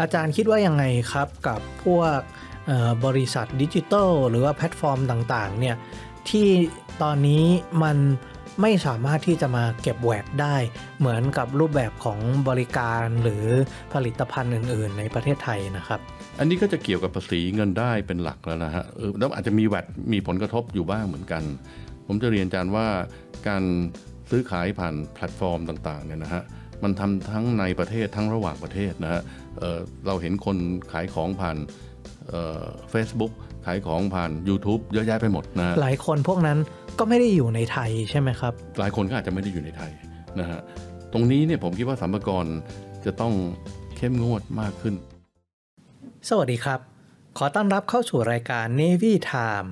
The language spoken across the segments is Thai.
อาจารย์คิดว่ายังไงครับกับพวกบริษัทดิจิทัลหรือว่าแพลตฟอร์มต่างๆเนี่ยที่ตอนนี้มันไม่สามารถที่จะมาเก็บ VAT ได้ เหมือนกับรูปแบบของบริการหรือผลิตภัณฑ์อื่น ๆ ในประเทศไทยนะครับ อันนี้ก็จะเกี่ยวกับภาษีเงินได้เป็นหลักแล้วนะฮะแล้วอาจจะมี VAT มีผลกระทบอยู่บ้างเหมือนกัน ผมจะเรียนอาจารย์ว่าการซื้อขายผ่านแพลตฟอร์มต่างๆเนี่ยนะฮะมันทำทั้งในประเทศทั้งระหว่างประเทศนะฮะ เอ่อเราเห็นคนขายของผ่านเฟซบุ๊กขายของผ่าน YouTube เยอะแยะไปหมดนะฮะหลายคนพวกนั้นก็ไม่ได้อยู่ในไทยใช่ไหมครับ หลายคนก็อาจจะไม่ได้อยู่ในไทยนะฮะตรงนี้เนี่ยผมคิดว่าสัมภากรจะต้องเข้มงวดมากขึ้น สวัสดีครับ ขอต้อนรับเข้าสู่รายการ Navy Time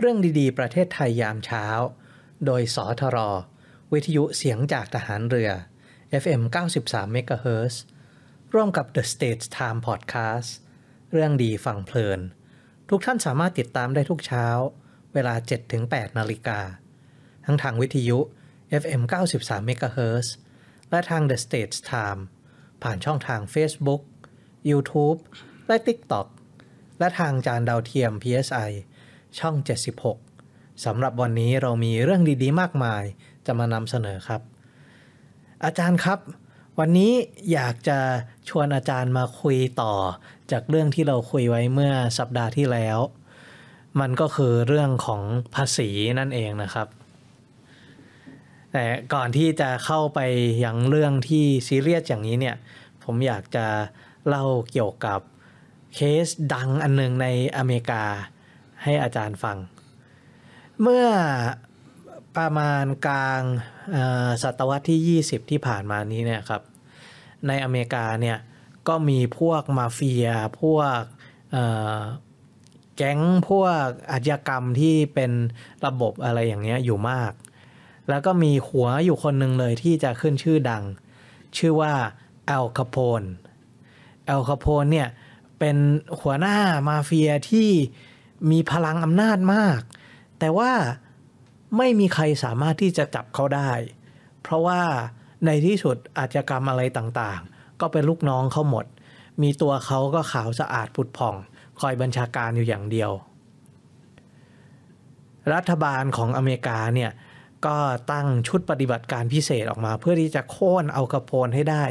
เรื่องดีๆ ประเทศไทยยามเช้า โดยสทร วิทยุเสียงจากทหารเรือ FM 93 MHz ร่วมกับ The States Time Podcast เรื่องดีฟังเพลิน ทุกท่านสามารถติดตามได้ทุกเช้า เวลา 7-8 นาฬิกา ทั้งทางวิทยุ FM 93 MHz และทาง The States Time ผ่านช่องทาง Facebook YouTube และ TikTok และทางจานดาวเทียม PSI ช่อง 76 สำหรับวันนี้เรามีเรื่องดีๆ มากมายจะมานำเสนอครับ อาจารย์ครับ วันนี้อยากจะชวนอาจารย์มาคุยต่อ จากเรื่องที่เราคุยไว้เมื่อสัปดาห์ที่แล้ว มันก็คือเรื่องของภาษีนั่นเองนะครับ แต่ก่อนที่จะเข้าไปยังเรื่องที่ซีเรียสอย่างนี้เนี่ยผมอยากจะเล่าเกี่ยวกับเคสดังอันหนึงในอเมริกาให้อาจารย์ฟัง เมื่อประมาณกลาง ศตวรรษที่ 20 ที่ผ่านมานี้เนี่ยครับในอเมริกาเนี่ยก็มีพวกมาเฟียพวกแก๊งพวกอาชญากรรมที่เป็นระบบอะไรอย่างเงี้ยอยู่มาก แล้วก็มีหัวอยู่คนหนึ่งเลยที่จะขึ้นชื่อดัง ชื่อว่าอัลคาโปนอัลคาโปนเนี่ยเป็นหัวหน้ามาเฟียที่มีพลังอำนาจมาก แต่ว่า ไม่มีใครสามารถที่จะจับเขาได้ เพราะว่าในที่สุดอาชญากรรมอะไรต่างๆ ก็เป็นลูกน้องเขาหมด มีตัวเขาก็ขาวสะอาดผุดผ่อง คอยบัญชาการอยู่อย่างเดียว รัฐบาลของอเมริกาเนี่ยก็ตั้งชุดปฏิบัติการพิเศษออกมา เพื่อที่จะโค่นอัลคาโปนให้ได้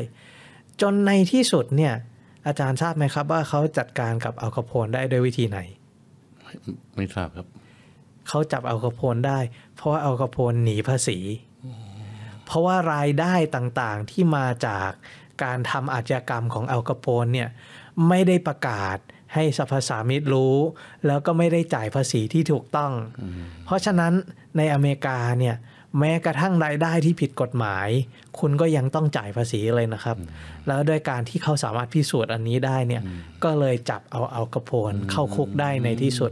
จนในที่สุดเนี่ยอาจารย์ทราบไหมครับว่าเขาจัดการกับอัลคาโปนได้ด้วยวิธีไหน ไม่ทราบครับ เขาจับอัลคาโปนได้ เพราะว่าอัลคาโปนหนีภาษี เพราะว่ารายได้ต่างๆที่มาจากการทำอาชญากรรมของอัลคาโปนเนี่ยไม่ได้ประกาศให้สรรพสามิตรู้ แล้วก็ไม่ได้จ่ายภาษีที่ถูกต้อง เพราะฉะนั้นในอเมริกาเนี่ยแม้กระทั่งรายได้ที่ผิดกฎหมาย คุณก็ยังต้องจ่ายภาษีเลยนะครับ แล้วด้วยการที่เขาสามารถพิสูจน์อันนี้ได้เนี่ยก็เลยจับเอาอัลคาโพนเข้าคุกได้ในที่สุด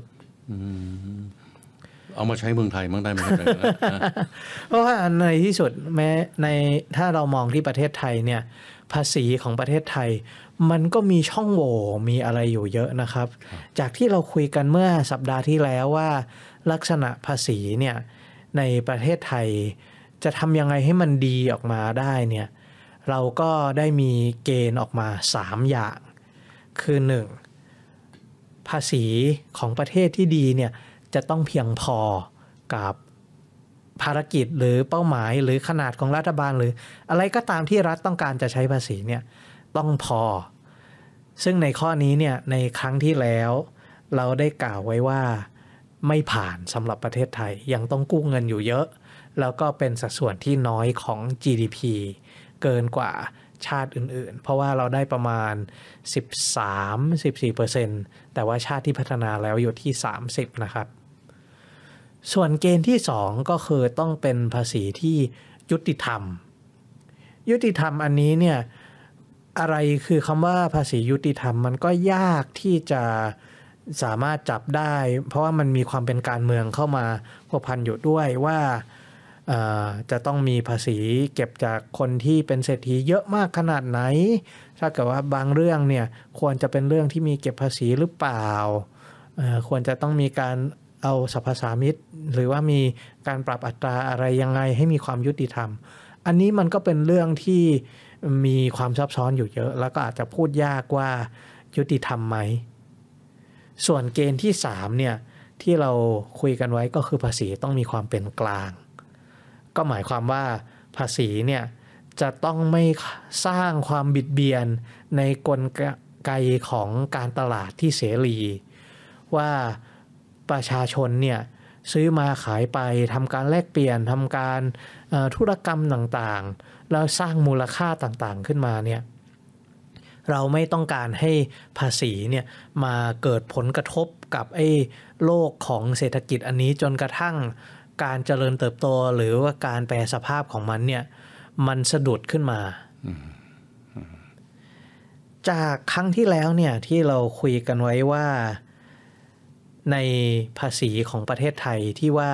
เอามาใช้เมืองไทยมั้งได้ไหมครับเพราะว่าในที่สุดแม้ในถ้าเรามองที่ประเทศไทยเนี่ย ภาษีของประเทศไทย มันก็มีช่องโหว่มีอะไรอยู่เยอะนะครับ จากที่เราคุยกันเมื่อสัปดาห์ที่แล้วว่า ลักษณะภาษีเนี่ยในประเทศไทย จะทำยังไงให้มันดีออกมาได้เนี่ยเราก็ได้มีเกณฑ์ออกมา 3 อย่าง คือ 1. ภาษีของประเทศที่ดีเนี่ย จะต้องเพียงพอกับภารกิจหรือเป้าหมายหรือขนาดของรัฐบาลหรืออะไรก็ตามที่รัฐต้องการจะใช้ภาษีเนี่ยต้องพอ ซึ่งในข้อนี้เนี่ยในครั้งที่แล้ว เราได้กล่าวไว้ว่าไม่ผ่านสำหรับประเทศไทยยังต้องกู้เงินอยู่เยอะ แล้วก็เป็นสัดส่วนที่น้อยของ GDP เกินกว่าชาติอื่นๆ เพราะว่าเราได้ประมาณ 13-14%แต่ว่าชาติที่พัฒนาแล้วอยู่ที่ 30 นะครับ ส่วนเกณฑ์ที่ 2 ก็คือต้องเป็นภาษีที่ยุติธรรม ยุติธรรมอันนี้เนี่ยอะไรคือคำว่าภาษียุติธรรมมันก็ยากที่จะสามารถจับได้ เพราะว่ามันมีความเป็นการเมืองเข้ามาพัวพันอยู่ด้วยว่าจะต้องมีภาษีเก็บจากคนที่เป็นเศรษฐีเยอะมากขนาดไหน ถ้าเกิดว่าบางเรื่องเนี่ยควรจะเป็นเรื่องที่มีเก็บภาษีหรือเปล่า ควรจะต้องมีการ เอาสรรพสามิตหรือว่ามีการปรับอัตราอะไรยังไงให้มีความยุติธรรม อันนี้มันก็เป็นเรื่องที่มีความซับซ้อนอยู่เยอะ แล้วก็อาจจะพูดยากว่ายุติธรรมไหม ส่วนเกณฑ์ที่3เนี่ยที่เราคุยกันไว้ก็คือภาษีต้องมีความเป็นกลาง ก็หมายความว่าภาษีเนี่ยจะต้องไม่สร้างความบิดเบียนในกลไกของการตลาดที่เสรี ว่า ประชาชนเนี่ยซื้อมาขายไปทำการแลกเปลี่ยนทำการธุรกรรมต่างๆ แล้วสร้างมูลค่าต่างๆขึ้นมาเนี่ยเราไม่ต้องการให้ภาษีเนี่ยมาเกิดผลกระทบกับไอ้โลกของเศรษฐกิจอันนี้จนกระทั่งการเจริญเติบโตหรือว่าการแปรสภาพของมันเนี่ยมันสะดุดขึ้นมา จากครั้งที่แล้วเนี่ยที่เราคุยกันไว้ว่า ในภาษีของประเทศไทยที่ว่า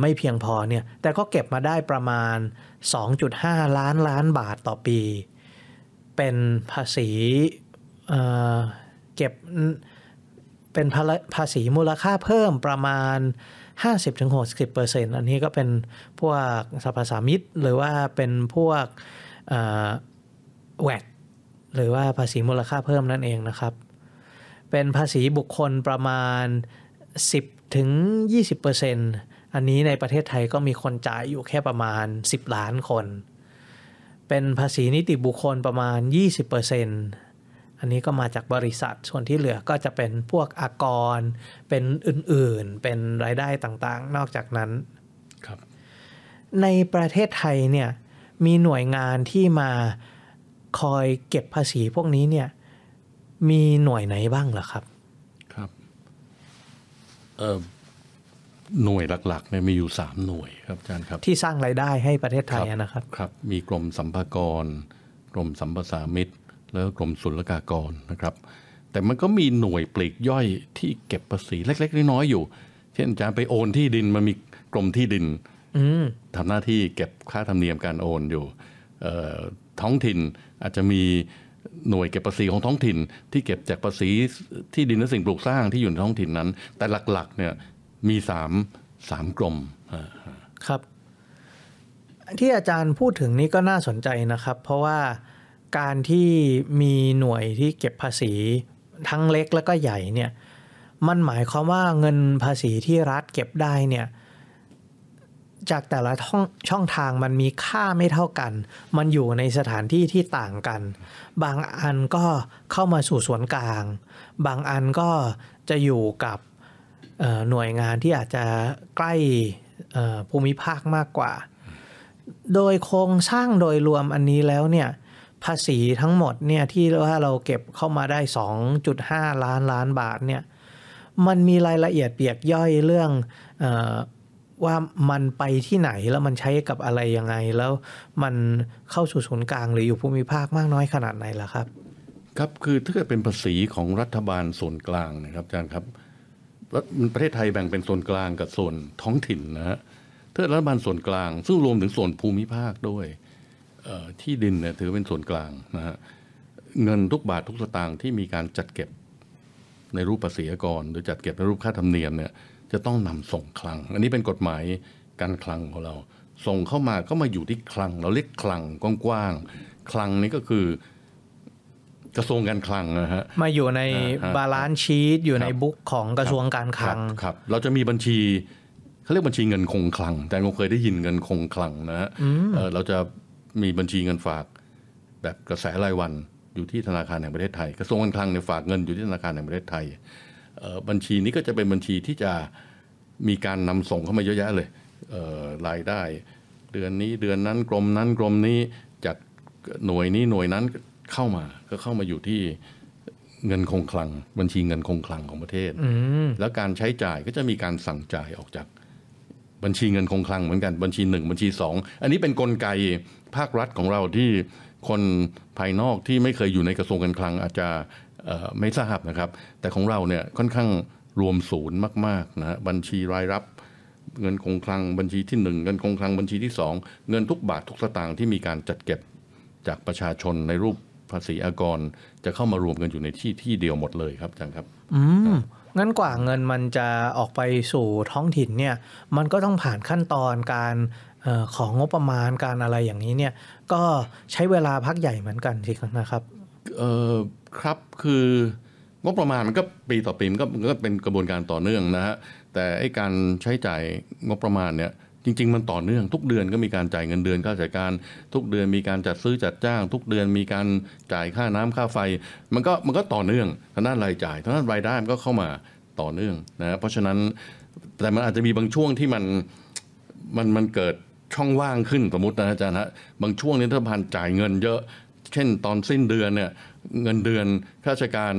ไม่เพียงพอเนี่ย แต่ก็เก็บมาได้ประมาณ 2.5 ล้านล้านบาทต่อปี เป็นภาษีเเก็บเป็นภาระภาษีมูลค่าเพิ่มประมาณ 50-60%อันนี้ก็เป็นพวกสรรพสามิตหรือว่าเป็นพวกแวดหรือว่าภาษีมูลค่าเพิ่มนั่นเองนะครับ เป็นภาษีบุคคลประมาณ 10ถึง20%อันนี้ในประเทศไทยก็มีคนจ่ายอยู่แค่ประมาณ 10 ล้านคน เป็นภาษีนิติบุคคลประมาณ 20%อันนี้ก็มาจากบริษัท ส่วนที่เหลือก็จะเป็นพวกอากร เป็นอื่นๆ เป็นรายได้ต่างๆ นอกจากนั้นครับ ในประเทศไทยเนี่ยมีหน่วยงานที่มาคอยเก็บภาษีพวกนี้เนี่ย มีหน่วยไหนบ้างเหรอครับ ครับเอ่อหน่วยหลักๆเนี่ยมีอยู่สามหน่วยครับอาจารย์ครับ ที่สร้างรายได้ให้ประเทศไทยอะนะครับ ครับ มีกรมสัมภากร กรมสัมปสามิตแล้วก็กรมศุลกากรนะครับ แต่มันก็มีหน่วยปลีกย่อยที่เก็บภาษีเล็ก ๆ น้อยๆอยู่ เช่นอาจารย์ไปโอนที่ดินมันมีกรมที่ดินอืมทำหน้าที่เก็บค่าธรรมเนียมการโอนอยู่เอ่อท้องถิ่นอาจจะมี หน่วยเก็บภาษีของท้องถิ่น ที่เก็บจากภาษีที่ดินและสิ่งปลูกสร้างที่อยู่ในท้องถิ่นนั้น แต่หลักๆเนี่ยมีสามสามกรมครับ ที่อาจารย์พูดถึงนี้ก็น่าสนใจนะครับ เพราะว่าการที่มีหน่วยที่เก็บภาษีทั้งเล็กแล้วก็ใหญ่เนี่ยมันหมายความว่าเงินภาษีที่รัฐเก็บได้เนี่ย จากแต่ละช่องช่องทางมันมีค่าไม่เท่ากัน มันอยู่ในสถานที่ที่ต่างกัน บางอันก็เข้ามาสู่ส่วนกลาง บางอันก็จะอยู่กับหน่วยงานที่อาจจะใกล้ภูมิภาคมากกว่า โดยโครงสร้างโดยรวมอันนี้แล้วเนี่ยภาษีทั้งหมดเนี่ยที่ว่าเราเก็บเข้ามาได้ 2.5 ล้านล้านบาทเนี่ยมันมีรายละเอียดเปียกย่อยเรื่องอ ว่ามันไปที่ไหนแล้วมันใช้กับอะไรยังไง แล้วมันเข้าสู่ศูนย์กลางหรืออยู่ภูมิภาคมากน้อยขนาดไหนล่ะครับ ครับคือถ้าเกิดเป็นภาษีของรัฐบาลส่วนกลางนะครับอาจารย์ครับรประเทศไทยแบ่งเป็นส่วนกลางกับส่วนท้องถิ่นนะฮะถ้ารัฐบาลส่วนกลาง ซึ่งรวมถึงส่วนภูมิภาคด้วยที่ดินเนี่ยถือเป็นส่วนกลางนะฮะเงินทุกบาททุกสตางค์ที่มีการจัดเก็บในรูปภาษีกรหรือจัดเก็บในรูปค่าธรรมเนียมเนี่ย จะต้องนำส่งคลัง อันนี้เป็นกฎหมายการคลังของเรา ส่งเข้ามาก็มาอยู่ที่คลัง เราเรียกคลังกว้างๆคลังนี้ก็คือกระทรวงการคลังนะฮะมาอยู่ในอ่าฮะ balance sheet อยู่ในครับ book ของกระทรวงการคลังรับครับ เราจะมีบัญชีเขาเรียกบัญชีเงินคงคลัง แต่คงเคยได้ยินเงินคงคลังนะฮะเอ่อเราจะมีบัญชีเงินฝาก แบบกระแสรายวันอยู่ที่ธนาคารแห่งประเทศไทย กระทรวงการคลังเนี่ยฝากเงินอยู่ที่ธนาคารแห่งประเทศไทยเอ่อ บัญชีนี้ก็จะเป็นบัญชีที่จะมีการนำส่งเข้ามาเยอะแยะเลยเอ่อรายได้ เดือนนี้เดือนนั้นกรมนั้นกรมนี้จากหน่วยนี้หน่วยนั้นเข้ามาก็เข้ามาอยู่ที่เงินคงคลัง บัญชีเงินคงคลังของประเทศแล้วการใช้จ่ายก็จะมีการสั่งจ่ายออกจากบัญชีเงินคงคลังเหมือนกันบัญชีหนึ่งบัญชีสองอันนี้เป็นนกลไกภาครัฐของเราที่คนภายนอกที่ไม่เคยอยู่ในกระทรวงการคลังอาจจะเอ่อ ไม่ทราบนะครับ แต่ของเราเนี่ยค่อนข้างรวมศูนย์มากๆนะฮะบัญชีรายรับเงินคงคลังบัญชีที่หนึ่งเงินคงคลังบัญชีที่สองเงินทุกบาททุกสตางค์ที่มีการจัดเก็บจากประชาชนในรูปภาษีอากร จะเข้ามารวมกันอยู่ในที่ที่เดียวหมดเลยครับอาจารย์ครับ อืมงั้นกว่าเงินมันจะออกไปสู่ท้องถิ่นเนี่ยมันก็ต้องผ่านขั้นตอนการเออของงบประมาณการอะไรอย่างนี้เนี่ยก็ใช้เวลาพักใหญ่เหมือนกันสินะครับเออ ครับคืองบประมาณมันก็ปีต่อปีมันก็มันก็เป็นกระบวนการต่อเนื่องนะฮะแต่ไอ้การใช้จ่ายงบประมาณเนี่ยจริง ๆ มันต่อเนื่องทุกเดือนก็มีการจ่ายเงินเดือนค่าราชการ ทุกเดือนมีการจัดซื้อจัดจ้าง ทุกเดือนมีการจ่ายค่าน้ำค่าไฟ มันก็มันก็ต่อเนื่องทางด้านรายจ่ายทางด้านรายได้มันก็เข้ามาต่อเนื่องนะฮะเพราะฉะนั้นแต่มันอาจจะมีบางช่วงที่มันมันมันเกิดช่องว่างขึ้นสมมตินะอาจารย์ฮะบางช่วงนี้รัฐบาลจ่ายเงินเยอะ เช่นตอนสิ้นเดือนเนี่ยเงินเดือนข้าราชการ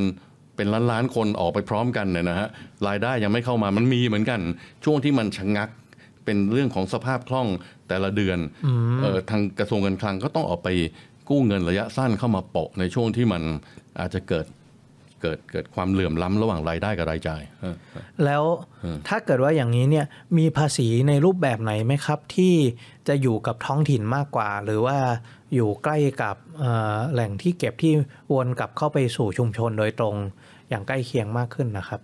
เป็นล้านล้านๆคนออกไปพร้อมกันเนี่ยนะฮะรายได้ยังไม่เข้ามามันมีเหมือนกัน ช่วงที่มันชะงักเป็นเรื่องของสภาพคล่องแต่ละเดือนเออทางกระทรวงการคลังก็ต้องออกไปกู้เงินระยะสั้นเข้ามาโปะในช่วงที่มันอาจจะเกิด เกิดเกิดความเหลื่อมล้ำระหว่างรายได้กับรายจ่ายเออแล้วถ้าเกิดว่าอย่างนี้เนี่ยมีภาษีในรูปแบบไหนไหมครับ ที่จะอยู่กับท้องถิ่นมากกว่า หรือว่าอยู่ใกล้กับเอ่อแหล่งที่เก็บที่วนกลับเข้าไปสู่ชุมชนโดยตรงอย่างใกล้เคียงมากขึ้นนะครับ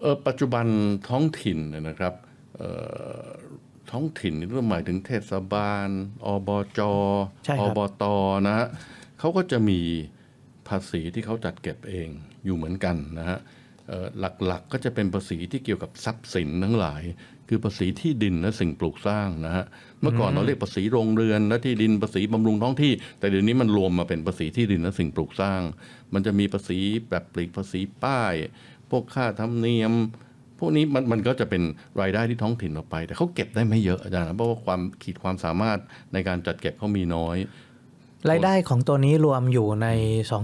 เออปัจจุบันท้องถิ่นเนี่ยนะครับเอ่อท้องถิ่นนี่ก็หมายถึงเทศบาล อบจใช่คอรับบตนะฮะเขาก็จะมีภาษีที่เขาจัดเก็บเองอยู่เหมือนกันนะฮะเอ่อหลักๆก็จะเป็นภาษีที่เกี่ยวกับทรัพย์สินทั้งหลาย คือภาษีที่ดินและสิ่งปลูกสร้างนะฮะเมื่อก่อนเราเรียกภาษีโรงเรือนและที่ดินภาษีบำรุงท้องที่ แต่เดี๋ยวนี้มันรวมมาเป็นภาษีที่ดินและสิ่งปลูกสร้าง มันจะมีภาษีแบบปลีกภาษีป้าย พวกค่าธรรมเนียม พวกนี้มันมันก็จะเป็นรายได้ที่ท้องถิ่นออกไป แต่เขาเก็บได้ไม่เยอะอาจารย์นะเพราะว่าความขีดความสามารถในการจัดเก็บเขามีน้อย รายได้ของตัวนี้รวมอยู่ใน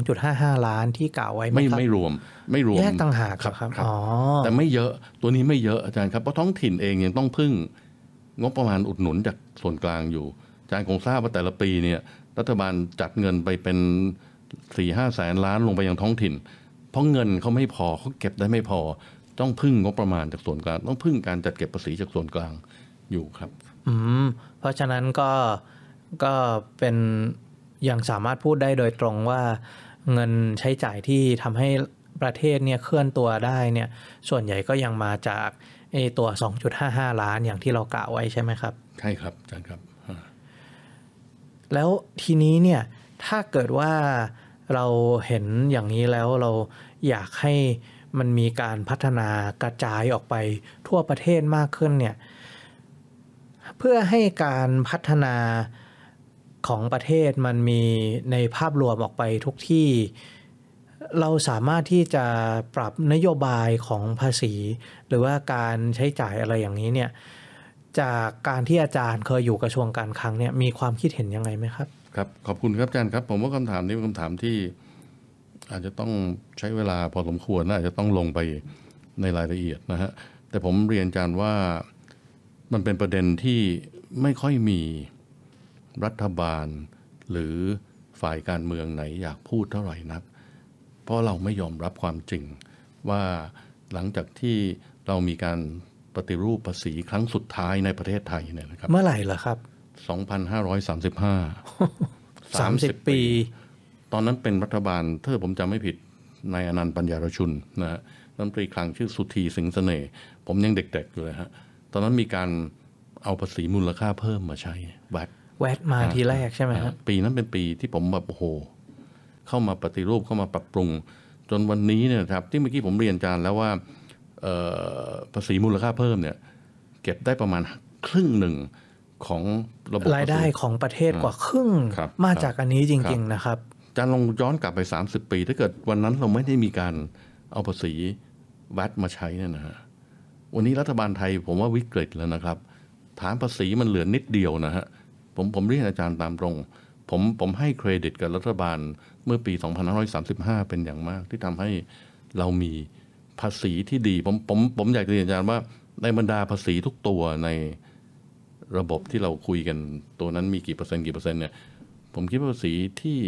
2.55 ล้านที่กล่าวไว้ไหมไม่ครับไม่รวมไม่รวมแยกต่างหากครับครับครับอ๋อแต่ไม่เยอะตัวนี้ไม่เยอะอาจารย์ครับเพราะท้องถิ่นเองยังต้องพึ่ง งบประมาณอุดหนุนจากส่วนกลางอยู่อาจารย์คงทราบว่าแต่ละปีเนี่ยรัฐบาลจัดเงินไปเป็นสี่ห้าแสนล้านลงไปยังท้องถิ่น เพราะเงินเขาไม่พอเขาเก็บได้ไม่พอ ต้องพึ่งงบประมาณจากส่วนกลาง ต้องพึ่งการจัดเก็บภาษีจากส่วนกลางอยู่ครับ อืมเพราะฉะนั้นก็ก็เป็น ยังสามารถพูดได้โดยตรงว่าเงินใช้จ่ายที่ทำให้ประเทศเนี่ยเคลื่อนตัวได้เนี่ยส่วนใหญ่ก็ยังมาจากไอตัว 2.55 ล้านอย่างที่เรากล่าวไว้ใช่ไหมครับ ใช่ครับอาจารย์ครับ แล้วทีนี้เนี่ยถ้าเกิดว่าเราเห็นอย่างนี้แล้วเราอยากให้มันมีการพัฒนากระจายออกไปทั่วประเทศมากขึ้นเนี่ยเพื่อให้การพัฒนา ของประเทศมันมีในภาพรวมออกไปทุกที่ เราสามารถที่จะปรับนโยบายของภาษี หรือว่าการใช้จ่ายอะไรอย่างนี้เนี่ยจากการที่อาจารย์เคยอยู่กระทรวงการคลังเนี่ยมีความคิดเห็นยังไงไหมครับครับขอบคุณครับอาจารย์ครับ ผมว่าคำถามนี้เป็นคำถามที่ อาจจะต้องใช้เวลาพอสมควรและอาจจะต้องลงไปในรายละเอียดนะฮะแต่ผมเรียนอาจารย์ว่ามันเป็นประเด็นที่ไม่ค่อยมี รัฐบาล หรือฝ่ายการเมืองไหนอยากพูดเท่าไหร่นัก เพราะเราไม่ยอมรับความจริง ว่าหลังจากที่เรามีการปฏิรูปภาษีครั้งสุดท้ายในประเทศไทยเนี่ยนะครับ เมื่อไหร่เหรอครับ 2,535 30 ปี ตอนนั้นเป็นรัฐบาลถ้าผมจำไม่ผิดนายอนันต์ปัญญารชุนนะฮะรัฐมนตรีคลังชื่อสุธีสิงห์เสน่ห์ผมยังเด็กๆอยู่เลยฮะ ตอนนั้นมีการเอาภาษีมูลค่าเพิ่มมาใช้แวด แวดมาทีแรกใช่ไหมครับปีนั้นเป็นปีที่ผมแบบโอ้โห เข้ามาปฏิรูปเข้ามาปรับปรุง จนวันนี้เนี่ยครับ ที่เมื่อกี้ผมเรียนอาจารย์แล้วว่าเอ่อภาษีมูลค่าเพิ่มเนี่ย เก็บได้ประมาณครึ่งหนึ่งของระบบรายได้ภษีของประเทศกว่าครึ่งครับมาจากอันนี้จครัริงบๆนะครับอาจารย์ลองย้อนกลับไป 30 ปี ถ้าเกิดวันนั้นเราไม่ได้มีการเอาภาษีวัดมาใช้เนี่ยนะฮะวันนี้รัฐบาลไทยผมว่าวิกฤตแล้วนะครับ ฐานภาษีมันเหลือนิดเดียวนะฮะ ผมผมเรียนอาจารย์ตามตรง ผมผมให้เครดิตกับรัฐบาลเมื่อปี 2535 เป็นอย่างมาก ที่ทำให้เรามีภาษีที่ดี ผมผมผมอยากจะเรียนอาจารย์ว่าในบรรดาภาษีทุกตัวในระบบที่เราคุยกันตัวนั้นมีกี่เปอร์เซ็นต์กี่เปอร์เซ็นต์เนี่ยผมคิดว่าภาษีที่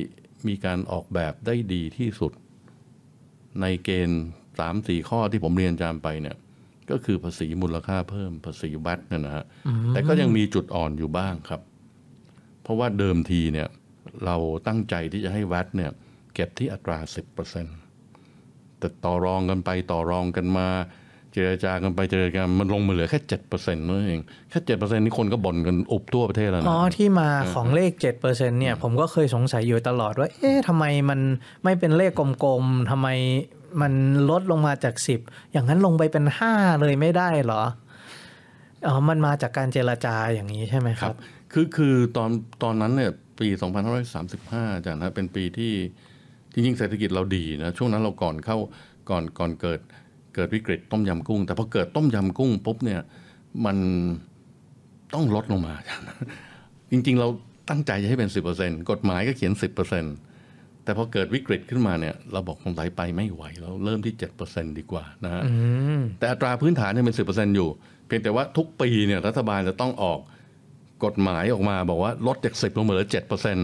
มีการออกแบบได้ดีที่สุด ในเกณฑ์สามสี่ข้อที่ผมเรียนอาจารย์ไปเนี่ย ก็คือภาษีมูลค่าเพิ่มภาษีวัดเนี่ยนะฮะแต่ก็ยังมีจุดอ่อนอยู่บ้างครับเพ ราะว่าเดิมทีเนี่ยเราตั้งใจที่จะให้วัดเนี่ยเก็บที่อัตราสิบเปอร์เซ็นแต่ต่อรองกันไปต่อรองกันมา เจรจากันไปเจรจากันมันลงมาเหลือแค่เจ็ดเปอร์เซ็นต์นั่นเองแค่เจ็ดเปอร์เซ็นต์นี่คนก็บ่นกันอุบทั่วประเทศแล้วนะอ๋อที่มาของเลข7%เนี่ยผมก็เคยสงสัยอยู่ตลอดว่า เอ๊ะทำไมมันไม่เป็นเลขกลมๆทำไมมันลดลงมาจาก 10 อย่างนั้นลงไปเป็น 5 เลยไม่ได้เหรออ๋อมันมาจากการเจรจาอย่างนี้ใช่ไหมครับ คือคือตอนตอนนั้นเนี่ยปี 2535อาจารย์นะเป็นปีที่จริงๆเศรษฐกิจเราดีนะช่วงนั้นเราก่อนเข้าก่อนก่อนเกิดเกิดวิกฤตต้มยำกุ้ง แต่พอเกิดต้มยำกุ้งปุ๊บเนี่ยมันต้องลดลงมาอาจารย์จริง ๆ เราตั้งใจจะให้เป็น 10%กฎหมายก็เขียน 10%แต่พอเกิดวิกฤตขึ้นมาเนี่ย เราบอกคงไหลไปไม่ไหวเราเริ่มที่ 7%ดีกว่านะฮะแต่อัตราพื้นฐานเนี่ยเป็นสิบเปอร์เซ็นอยู่ เพียงแต่ว่าทุกปีเนี่ยรัฐบาลจะต้องออก กฎหมายออกมาบอกว่าลดจากสิบลงมาเหลือเจ็ดเปอร์เซ็น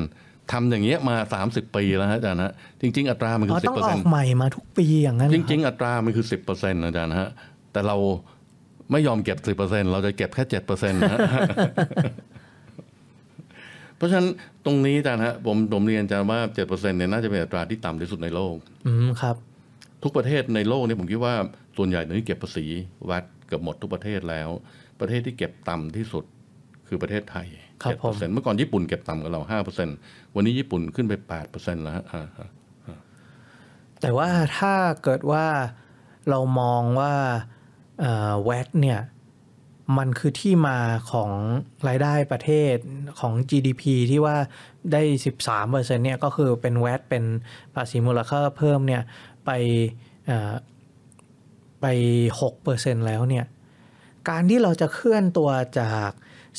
ทำอย่างเงี้ยมาสามสิบปีแล้วฮะอาจารย์ฮะจริง ๆ อัตรามันคือสิบเปอร์เซ็นต์ อ๋อต้องออกใหม่มาทุกปีอย่างนั้นเหรอครับจริง ๆ อัตรามันคือสิบเปอร์เซ็นต์อาจารย์ฮะแต่เราไม่ยอมเก็บสิบเปอร์เซ็นต์เราจะเก็บแค่เจ็ดเปอร์เซ็นต์ฮะเพราะฉะนั้นตรงนี้อาจารย์ฮะผมผมเรียนอาจารย์ว่าเจ็ดเปอร์เซ็นต์เนี่ยน่าจะเป็นอัตราที่ต่ำที่สุดในโลก อืมครับ ทุกประเทศในโลกเนี่ยผมคิดว่าส่วนใหญ่ตอนนี้เก็บภาษี VAT เกือบหมดทุกประเทศแล้ว ประเทศที่เก็บต่ำที่สุด คือประเทศไทยครับเจ็ดเปอร์เซ็นต์เมื่อก่อนญี่ปุ่นเก็บต่ำกว่าเราห้าเปอร์เซ็นต์วันนี้ญี่ปุ่นขึ้นไปแปดเปอร์เซ็นต์แล้วฮะอ่าฮะแต่ว่าถ้าเกิดว่าเรามองว่าแวดเนี่ยมันคือที่มาของรายได้ประเทศของ GDP ที่ว่าได้ 13%เนี่ยก็คือเป็นแวดเป็นภาษีมูลค่าเพิ่มเนี่ยไปเอ่อไป 6%แล้วเนี่ยการที่เราจะเคลื่อนตัวจาก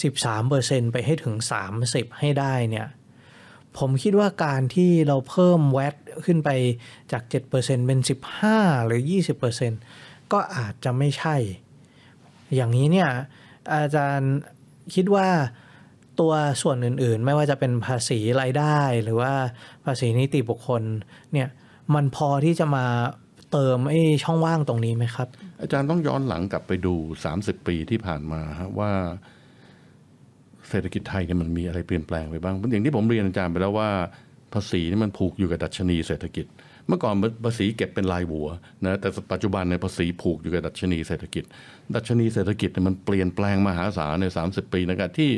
13%ไปให้ถึง 30 ให้ได้เนี่ยผมคิดว่าการที่เราเพิ่มแวดขึ้นไปจาก 7%เป็น 15 หรือ 20%ก็อาจจะไม่ใช่ อย่างนี้เนี่ยอาจารย์คิดว่าตัวส่วนอื่นๆ ไม่ว่าจะเป็นภาษีรายได้หรือว่าภาษีนิติบุคคลเนี่ยมันพอที่จะมาเติมไอ้ช่องว่างตรงนี้ไหมครับ อาจารย์ต้องย้อนหลังกลับไปดู 30 ปีที่ผ่านมาฮะว่า เศรษฐกิจไทยเนี่ยมันมีอะไรเปลี่ยนแปลงไปบ้างอย่างที่ผมเรียนอาจารย์ไปแล้วว่าภาษีนี่มันผูกอยู่กับดัชนีเศรษฐกิจ เมื่อก่อนภาษีเก็บเป็นรายหัวนะแต่ปัจจุบันในภาษีผูกอยู่กับดัชนีเศรษฐกิจ ดัชนีเศรษฐกิจเนี่ยมันเปลี่ยนแปลงมหาศาลใน 30 ปีนะครับที่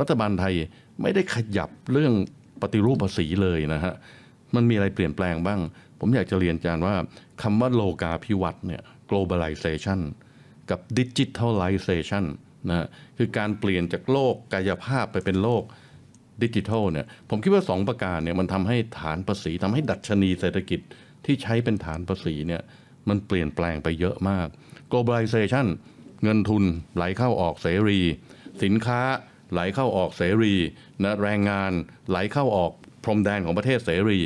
รัฐบาลไทยไม่ได้ขยับเรื่องปฏิรูปภาษีเลยนะฮะมันมีอะไรเปลี่ยนแปลงบ้าง ผมอยากจะเรียนอาจารย์ว่าคำว่าโลกาภิวัตน์เนี่ย globalization กับ digitalization นะฮะ คือการเปลี่ยนจากโลกกายภาพไปเป็นโลกดิจิทัลเนี่ยผมคิดว่าสองประการเนี่ยมันทำให้ฐานภาษีทำให้ดัชนีเศรษฐกิจที่ใช้เป็นฐานภาษีเนี่ยมันเปลี่ยนแปลงไปเยอะมาก globalization เงินทุนไหลเข้าออกเสรี สินค้าไหลเข้าออกเสรีนะแรงงานไหลเข้าออกพรมแดนของประเทศเสรี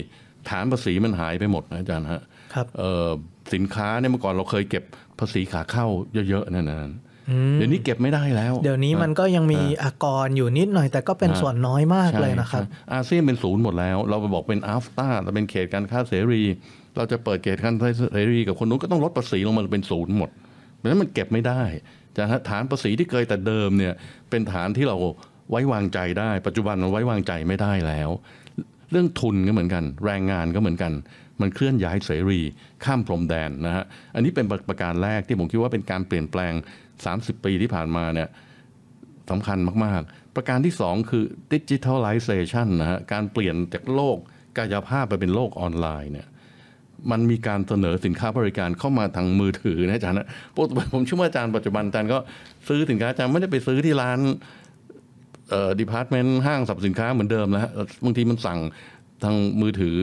ฐานภาษีมันหายไปหมดนะอาจารย์ฮะครับเอ่อสินค้าเนี่ยเมื่อก่อนเราเคยเก็บภาษีขาเข้าเยอะๆนั่นนะ เดี๋ยวนี้เก็บไม่ได้แล้ว เดี๋ยวนี้มันก็ยังมีอากรอยู่นิดหน่อย แต่ก็เป็นส่วนน้อยมากใช่เลยนะครับใช่อาเซียนเป็นศูนย์หมดแล้ว เราไปบอกเป็นอัฟตาเราเป็นเขตการค้าเสรี เราจะเปิดเขตการค้าเสรีกับคนนู้นก็ต้องลดภาษีลงมาเป็นศูนย์หมด เพราะฉะนั้นมันเก็บไม่ได้จะฮะฐานภาษีที่เคยแต่เดิมเนี่ยเป็นฐานที่เราไว้วางใจได้ ปัจจุบันมันไว้วางใจไม่ได้แล้ว เรื่องทุนก็เหมือนกัน แรงงานก็เหมือนกัน มันเคลื่อนย้ายเสรี ข้ามพรมแดนนะฮะอันนี้เป็นประการแรกที่ผมคิดว่าเป็นการเปลี่ยนแปลง 30 ปีที่ผ่านมาเนี่ยสำคัญมากๆ ประการที่สองคือ digitalization นะฮะการเปลี่ยนจากโลกกายภาพไปเป็นโลกออนไลน์เนี่ยมันมีการเสนอสินค้าบริการเข้ามาทางมือถือนะอาจารย์นะปกผมเชื่อว่าอาจารย์ปัจจุบันอาจารย์ก็ซื้อสินค้าอาจารย์ไม่ได้ไปซื้อที่ร้านเอ่อ department ห้างสรรพสินค้าเหมือนเดิมแล้วบางทีมันสั่งทางมือถือ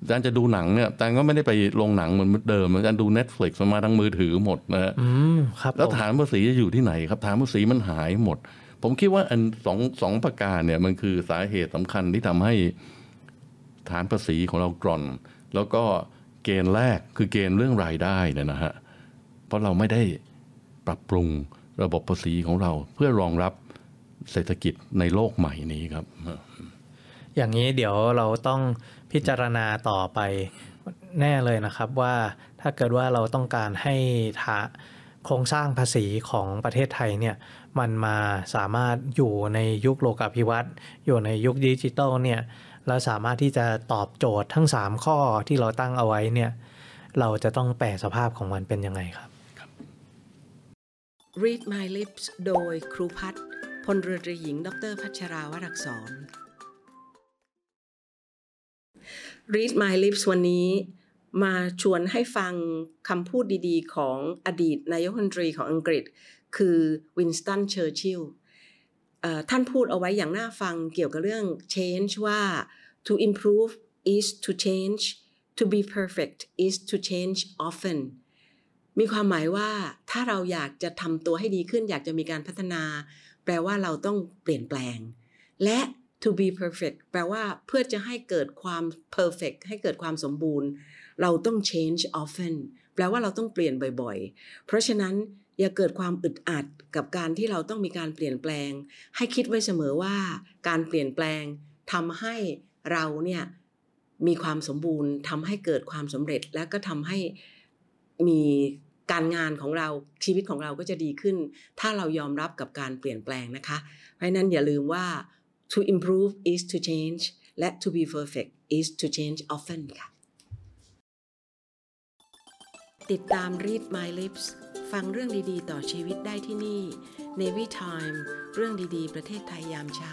อาจารย์จะดูหนังเนี่ยอาจารย์ก็ไม่ได้ไปโรงหนังเหมือนเดิมอาจารย์ดู Netflix มาทางมือถือหมดนะฮะอืมครับแล้วผมฐานภาษีจะอยู่ที่ไหนครับฐานภาษีมันหายหมด ผมคิดว่าอันสองสองประการเนี่ยมันคือสาเหตุสำคัญที่ทำให้ฐานภาษีของเรากร่อน แล้วก็เกณฑ์แรกคือเกณฑ์เรื่องรายได้เนี่ยนะฮะเพราะเราไม่ได้ปรับปรุงระบบภาษีของเราเพื่อรองรับเศรษฐกิจในโลกใหม่นี้ครับ อย่างนี้เดี๋ยวเราต้อง พิจารณาต่อไปแน่เลยนะครับว่าถ้าเกิดว่าเราต้องการให้ทาโครงสร้างภาษีของประเทศไทยเนี่ยมันมาสามารถอยู่ในยุคโลกาภิวัตน์อยู่ในยุคดิจิตอลเนี่ยแล้วสามารถที่จะตอบโจทย์ทั้ง 3 ข้อที่เราตั้งเอาไว้เนี่ยเราจะต้องแปลสภาพของมันเป็นยังไงครับ Read My Lips โดยครูพัฒน์พลเรือตรีหญิง ดรพัชราวรักษร Read My Lips วันนี้มาชวนให้ฟังคำพูดดีๆ ของอดีตนายกรัฐมนตรีของอังกฤษ คือวินสตันเชอร์ชิลล์ท่านพูดเอาไว้อย่างน่าฟังเกี่ยวกับเรื่อง change ว่า to improve is to change to be perfect is to change often มีความหมายว่าถ้าเราอยากจะทำตัวให้ดีขึ้น อยากจะมีการพัฒนา แปลว่าเราต้องเปลี่ยนแปลง และ to be perfect แปลว่าเพื่อจะให้เกิดความ perfect ให้เกิดความสมบูรณ์ เราต้อง change often แปลว่าเราต้องเปลี่ยนบ่อยๆ เพราะฉะนั้นอย่าเกิดความอึดอัดกับการที่เราต้องมีการเปลี่ยนแปลง ให้คิดไว้เสมอว่า การเปลี่ยนแปลงทำให้เราเนี่ยมีความสมบูรณ์ทำให้เกิดความสำเร็จ และก็ทำให้มีการงานของเราชีวิตของเราก็จะดีขึ้น ถ้าเรายอมรับกับการเปลี่ยนแปลงนะคะ เพราะนั้นอย่าลืมว่า to improve is to change และ to be perfect is to change often ค่ะ ติดตาม Read My Lips ฟังเรื่องดีๆ ต่อชีวิตได้ที่นี่ Navy Time เรื่องดีๆ ประเทศไทยยามเช้า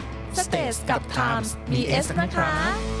Stage กับ Times มี S นะคะ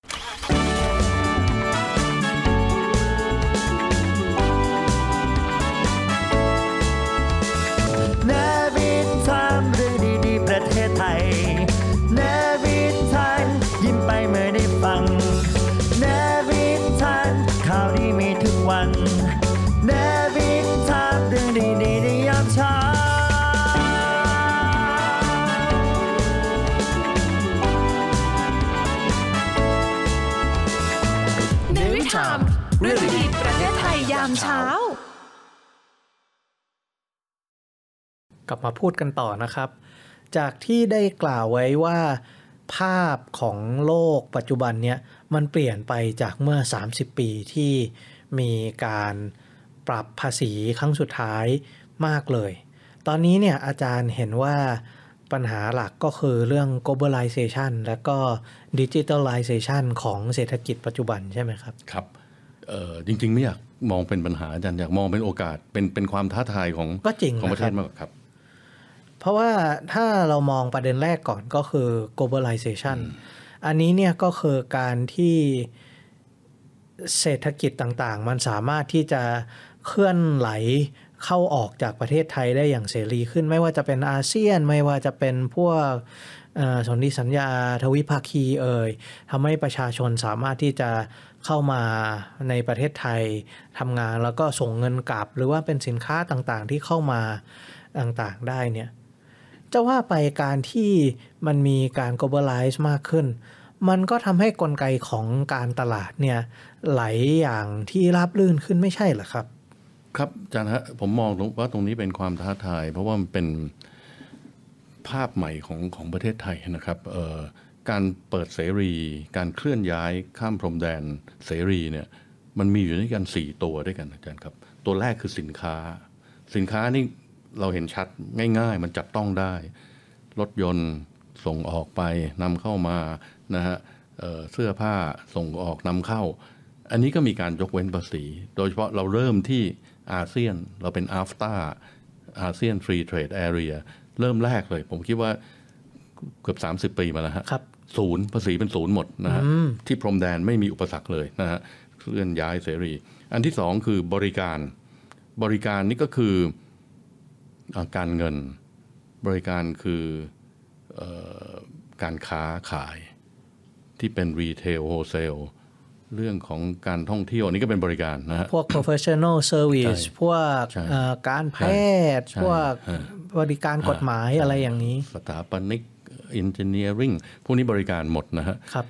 กลับมาพูดกันต่อนะครับ จากที่ได้กล่าวไว้ว่า ภาพของโลกปัจจุบันเนี่ยมันเปลี่ยนไปจากเมื่อ 30 ปีที่มีการปรับภาษีครั้งสุดท้ายมากเลย ตอนนี้เนี่ยอาจารย์เห็นว่าปัญหาหลักก็คือเรื่อง globalization และก็ digitalization ของเศรษฐกิจปัจจุบันใช่ไหมครับ ครับเอ่อจริงๆไม่อยากมองเป็นปัญหาอาจารย์อยากมองเป็นโอกาสเป็นเป็นความท้าทายของก็จริงของประเทศนะครับมากกว่าครับ เพราะว่าถ้าเรามองประเด็นแรกก่อนก็คือ globalization อันนี้เนี่ยก็คือการที่เศรษฐกิจต่างๆ มันสามารถที่จะเคลื่อนไหลเข้าออกจากประเทศไทยได้อย่างเสรีขึ้นไม่ว่าจะเป็นอาเซียนไม่ว่าจะเป็นพวกเอ่อสนธิสัญญาทวิภาคีเอ่ยทำให้ประชาชนสามารถที่จะเข้ามาในประเทศไทยทำงานแล้วก็ส่งเงินกลับ หรือว่าเป็นสินค้าต่างๆที่เข้ามาต่างๆได้เนี่ย จะว่าไปการที่มันมีการ globalize มากขึ้น มันก็ทำให้กลไกของการตลาดเนี่ยไหลอย่างที่ราบรื่นขึ้นไม่ใช่เหรอครับ ครับอาจารย์ฮะผมมองว่าตรงนี้เป็นความท้าทาย เพราะว่ามันเป็นภาพใหม่ของของประเทศไทยนะครับเอ่อการเปิดเสรี การเคลื่อนย้ายข้ามพรมแดนเสรีเนี่ยมันมีอยู่ด้วยกัน 4 ตัวด้วยกันอาจารย์ครับ ตัวแรกคือสินค้า สินค้านี่ เราเห็นชัดง่าย ๆ มันจับต้องได้ รถยนต์ส่งออกไปนำเข้ามานะฮะเอ่อเสื้อผ้าส่งออกนำเข้า อันนี้ก็มีการยกเว้นภาษี โดยเฉพาะเราเริ่มที่อาเซียนเราเป็น AFTA ASEAN Free Trade Area เริ่มแรกเลย ผมคิดว่าเกือบ 30 ปีมาแล้วฮะครับศูนย์ภาษีเป็นศูนย์หมดนะฮะอืมที่พรมแดนไม่มีอุปสรรคเลยนะฮะเคลื่อนย้ายเสรี อันที่สองคือบริการบริการนี่ก็คืออา การเงิน บริการคือเออการค้าขายที่เป็น retail wholesaleเรื่องของการท่องเที่ยวอันนี่ก็เป็นบริการนะฮะพวก professional service ใช่พวกใช่เอ่อการแพทย์ใช่พวกใช่บริการกฎหมายอะไรอย่างนี้ สถาปนิกอินเจเนียริงพวกนี้บริการหมดนะฮะครับ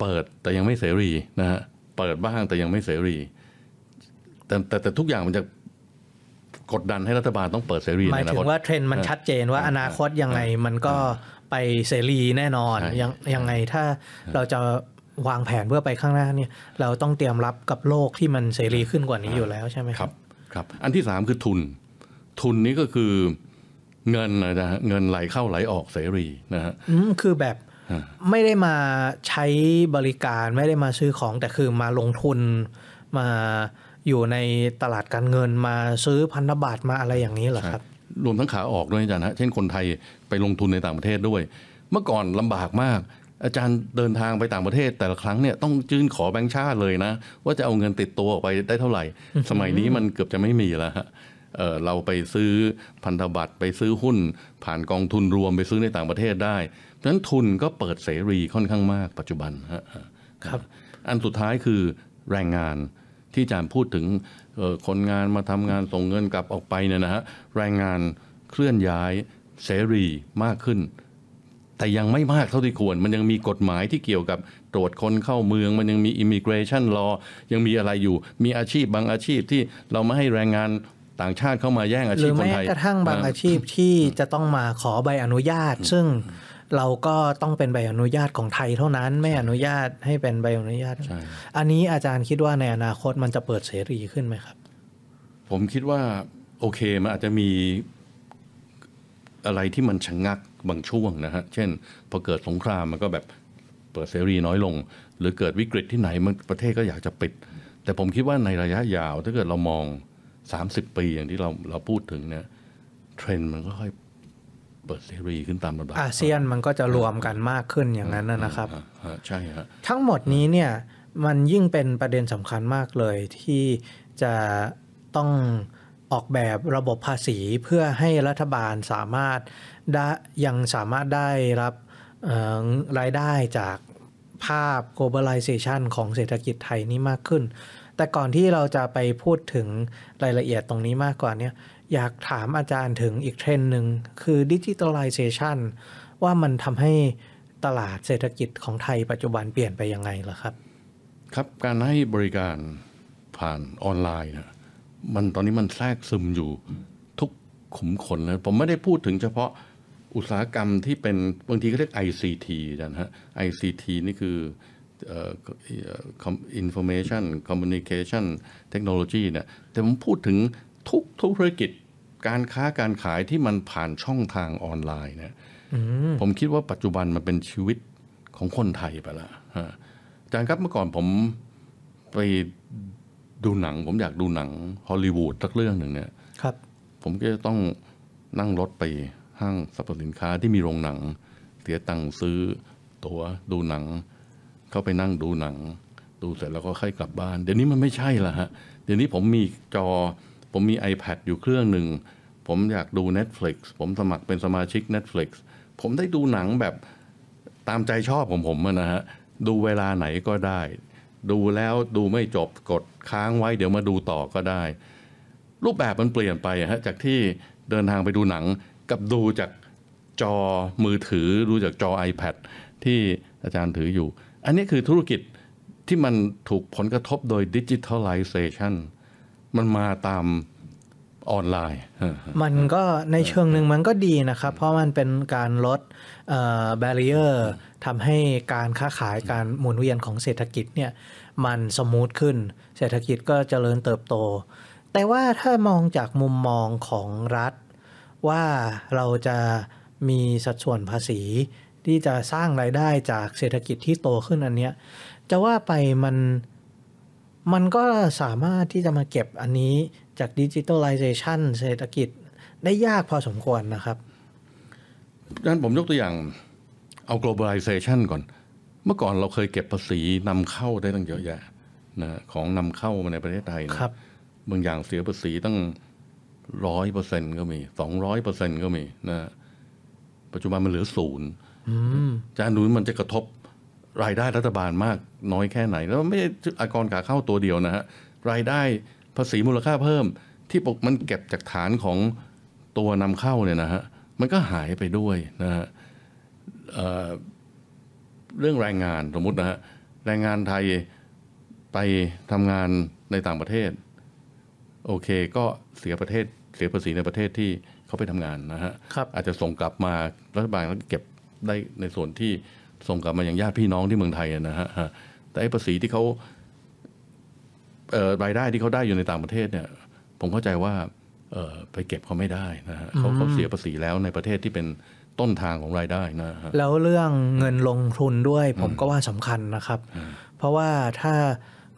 เปิดแต่ยังไม่เสรีนะฮะเปิดบ้างแต่ยังไม่เสรีแต่แต่แต่ทุกอย่างมันจะ กดดันให้รัฐบาลต้องเปิดเสรีหมายในอถึนคตงว่าเทรนด์มันชัดเจนว่าอนาคตยังไงมันก็ไปเสรีแน่นอนใช่ยังยังไงถ้าเราจะวางแผนเพื่อไปข้างหน้าเนี่ยเราต้องเตรียมรับกับโลกที่มันเสรีขึ้นกว่านี้อยู่แล้วใช่ไหมคครัรับบครับ อันที่สามคือทุน ทุนนี้ก็คือเงินนะฮะเงินไหลเข้าไหลออกเสรีนะฮะอืมคือแบบฮะไม่ได้มาใช้บริการไม่ได้มาซื้อของแต่คือมาลงทุนมา อยู่ในตลาดการเงินมาซื้อพันธบัตรมาอะไรอย่างนี้เหรอครับ รวมทั้งขาออกด้วยอาจารย์ฮะเช่นคนไทยไปลงทุนในต่างประเทศด้วย เมื่อก่อนลำบากมาก อาจารย์เดินทางไปต่างประเทศ แต่ละครั้งเนี่ยต้องยื่นขอแบงค์ชาติเลยนะ ว่าจะเอาเงินติดตัวออกไปได้เท่าไหร่ สมัยนี้มันเกือบจะไม่มีแล้วฮะเอ่อเราไปซื้อพันธบัตรไปซื้อหุ้น ผ่านกองทุนรวมไปซื้อในต่างประเทศได้ เพราะฉะนั้นทุนก็เปิดเสรีค่อนข้างมากปัจจุบันฮะครับ อันสุดท้ายคือแรงงาน ที่อาจารย์พูดถึงคนงานมาทำงานส่งเงินกลับออกไปเนี่ยนะฮะแรงงานเคลื่อนย้ายเสรีมากขึ้น แต่ยังไม่มากเท่าที่ควร มันยังมีกฎหมายที่เกี่ยวกับตรวจคนเข้าเมือง มันยังมี immigration law ยังมีอะไรอยู่ มีอาชีพบางอาชีพที่เราไม่ให้แรงงานต่างชาติเข้ามาแย่งอาชีพคนไทยหรือแม้กระทั่งบางอาชีพที่จะต้องมาขอใบอนุญาต ซึ่ง เราก็ต้องเป็นใบอนุญาตของไทยเท่านั้น ไม่อนุญาตให้เป็นใบอนุญาตใช่อันนี้อาจารย์คิดว่าในอนาคตมันจะเปิดเสรีขึ้นไหมครับ ผมคิดว่าโอเคมันอาจจะมีอะไรที่มันชะงงักบางช่วงนะฮะ เช่น พอเกิดสงครามมันก็แบบเปิดเสรีน้อยลง หรือเกิดวิกฤตที่ไหนมันประเทศก็อยากจะปิด แต่ผมคิดว่าในระยะยาวถ้าเกิดเรามอง 30 ปีอย่างที่เราเราพูดถึงเนี่ยเทรนด์มันก็ค่อย เปิดเสรีขึ้นตามลำดับอาเซียนมันก็จะรวมกันมากขึ้นอย่างนั้นนะนะครับอ่าฮะใช่ฮะทั้งหมดนี้เนี่ยมันยิ่งเป็นประเด็นสำคัญมากเลยที่จะต้องออกแบบระบบภาษีเพื่อให้รัฐบาลสามารถได้ยังสามารถได้รับเอ่อรายได้จากภาพ globalization ของเศรษฐกิจไทยนี้มากขึ้น แต่ก่อนที่เราจะไปพูดถึงรายละเอียดตรงนี้มากกว่าเนี่ย อยากถามอาจารย์ถึงอีกเทรนหนึ่งคือ digitalization ว่ามันทำให้ตลาดเศรษฐกิจของไทยปัจจุบันเปลี่ยนไปยังไงล่ะครับ ครับการให้บริการผ่านออนไลน์นะมันตอนนี้มันแทรกซึมอยู่ทุกขุมขนนะผมไม่ได้พูดถึงเฉพาะอุตสาหกรรมที่เป็นบางทีก็เรียก ICT นะฮะ ICT นี่คืออ่อ information communication technology เนี่ยแต่ผมพูดถึง ทุกทุกธุรกิจการค้าการขายที่มันผ่านช่องทางออนไลน์เนี่ยผมคิดว่าปัจจุบันมันเป็นชีวิตของคนไทยไปแล้วฮะอาจารย์ครับเมื่อก่อนผมไปดูหนัง ผมอยากดูหนังฮอลลีวูดสักเรื่องหนึ่งเนี่ยครับ ผมก็จะต้องนั่งรถไปห้างสรรพสินค้าที่มีโรงหนัง เสียตังค์ซื้อตั๋วดูหนัง เข้าไปนั่งดูหนัง ดูเสร็จแล้วก็ค่อยกลับบ้าน เดี๋ยวนี้มันไม่ใช่ละฮะ เดี๋ยวนี้ผมมีจอ ผมมี iPad อยู่เครื่องหนึ่ง ผมอยากดู Netflix ผมสมัครเป็นสมาชิก Netflix ผมได้ดูหนังแบบตามใจชอบของผมนะฮะ ดูเวลาไหนก็ได้ ดูแล้วดูไม่จบกดค้างไว้เดี๋ยวมาดูต่อก็ได้ รูปแบบมันเปลี่ยนไปฮะจากที่เดินทางไปดูหนังกับดูจากจอมือถือดูจากจอ iPad ที่อาจารย์ถืออยู่ อันนี้คือธุรกิจที่มันถูกผลกระทบโดย digitalization มันมาตามออนไลน์ มันก็ในเชิงหนึ่งมันก็ดีนะครับ เพราะมันเป็นการลดเอ่อ barrier ทำให้การค้าขายการหมุนเวียนของเศรษฐกิจเนี่ยมันสมูทขึ้น เศรษฐกิจก็เจริญเติบโต แต่ว่าถ้ามองจากมุมมองของรัฐ ว่าเราจะมีสัดส่วนภาษี ที่จะสร้างรายได้จากเศรษฐกิจที่โตขึ้นอันเนี้ยจะว่าไปมัน มันก็สามารถที่จะมาเก็บอันนี้จากดิจิทัลไลเซชันเศรษฐกิจได้ยากพอสมควรนะครับดังนั้นผมยกตัวอย่างเอา globalization ก่อน เมื่อก่อนเราเคยเก็บภาษีนำเข้าได้ตั้งเยอะแยะนะของนำเข้ามาในประเทศไทยนะครับบางอย่างเสียภาษีตั้งร้อยเปอร์เซ็นก็มีสองร้อยเปอร์เซ็นก็มีนะปัจจุบันมันเหลือศูนย์อืมจะดูมันจะกระทบ รายได้รัฐบาลมากน้อยแค่ไหน แล้วไม่ใช่อากรขาเข้าตัวเดียวนะฮะรายได้ภาษีมูลค่าเพิ่ม ที่ปกมันเก็บจากฐานของตัวนำเข้าเนี่ยนะฮะมันก็หายไปด้วยนะฮะเอ่อเรื่องแรงงานสมมตินะฮะแรงงานไทยไปทำงานในต่างประเทศ โอเคก็เสียประเทศเสียภาษีในประเทศที่เขาไปทำงานนะฮะครับอาจจะส่งกลับมารัฐบาลก็เก็บได้ในส่วนที่ ส่งกลับมาอย่างญาติพี่น้องที่เมืองไทยอะนะฮะฮะแต่ไอ้ภาษีที่เขาเอ่อรายได้ที่เขาได้อยู่ในต่างประเทศเนี่ย ผมเข้าใจว่าเอ่อไปเก็บเขาไม่ได้นะฮะเขาเขาเสียภาษีแล้วในประเทศที่เป็นต้นทางของรายได้นะฮะแล้วเรื่องเงินลงทุนด้วยผมก็ว่าสำคัญนะครับ เพราะว่าถ้า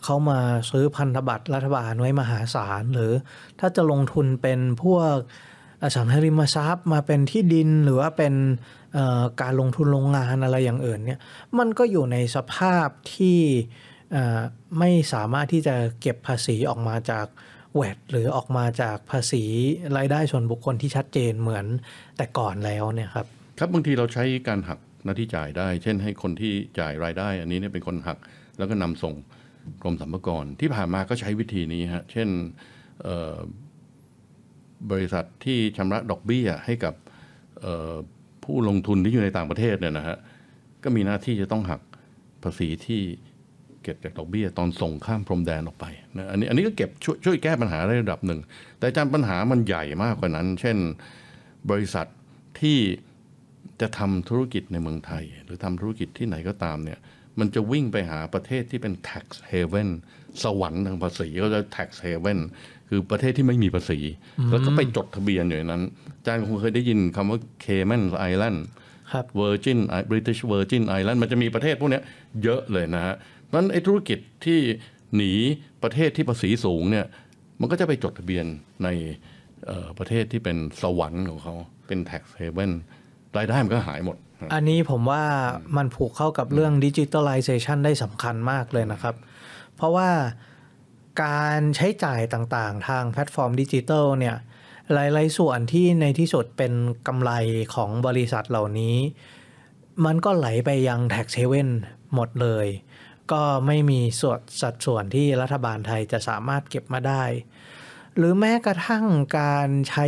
เขามาซื้อพันธบัตรรัฐบาลไว้มหาศาล หรือถ้าจะลงทุนเป็นพวกอสังหาริมทรัพย์มาเป็นที่ดินหรือว่าเป็นเอ่อ การลงทุนโรงงานอะไรอย่างอื่นเนี่ยมันก็อยู่ในสภาพที่ไม่สามารถที่จะเก็บภาษีออกมาจากแวดหรือออกมาจากภาษีรายได้ส่วนบุคคลที่ชัดเจนเหมือนแต่ก่อนแล้วเนี่ยครับครับบางทีเราใช้การหักหน้าที่จ่ายได้ เช่นให้คนที่จ่ายรายได้ อันนี้เนี่ยเป็นคนหักแล้วก็นำส่งกรมสรรพากรที่ผ่านมาก็ใช้วิธีนี้ฮะเช่นบริษัทที่ชำระดอกเบี้ยให้กับ ผู้ลงทุนที่อยู่ในต่างประเทศเนี่ยนะฮะก็มีหน้าที่จะต้องหักภาษีที่เก็บจากดอกเบี้ยตอนส่งข้ามพรมแดนออกไปนะอันนี้อันนี้ก็เก็บช่วยช่วยแก้ปัญหาได้ระดับหนึ่ง แต่อาจารย์ปัญหามันใหญ่มากกว่านั้น เช่นบริษัทที่จะทำธุรกิจในเมืองไทย หรือทำธุรกิจที่ไหนก็ตามเนี่ยมันจะวิ่งไปหาประเทศที่เป็น tax haven สวรรค์ทางภาษีก็จะ tax haven คือประเทศที่ไม่มีภาษี แล้วก็ไปจดทะเบียนอยู่ในนั้นอาจารย์คงเคยได้ยินคำว่า Cayman Island ครับ Virgin British Virgin Island มันจะมีประเทศพวกเนี้ยเยอะเลยนะฮะเพราะฉะนั้นไอ้ธุรกิจที่หนีประเทศที่ภาษีสูงเนี่ยมันก็จะไปจดทะเบียนในเอ่อประเทศที่เป็นสวรรค์ของเขาเป็น tax haven รายได้มันก็หายหมด อันนี้ผมว่ามันผูกเข้ากับเรื่อง digitalization ได้สำคัญมากเลยนะครับ เพราะว่า การใช้จ่ายต่างๆ ทางแพลตฟอร์มดิจิทัลเนี่ยหลาย ๆ ส่วนที่ในที่สุดเป็นกำไรของบริษัทเหล่านี้ มันก็ไหลไปยัง tax haven หมดเลย ก็ไม่มีส่วนสัดส่วนที่รัฐบาลไทยจะสามารถเก็บมาได้ หรือแม้กระทั่งการใช้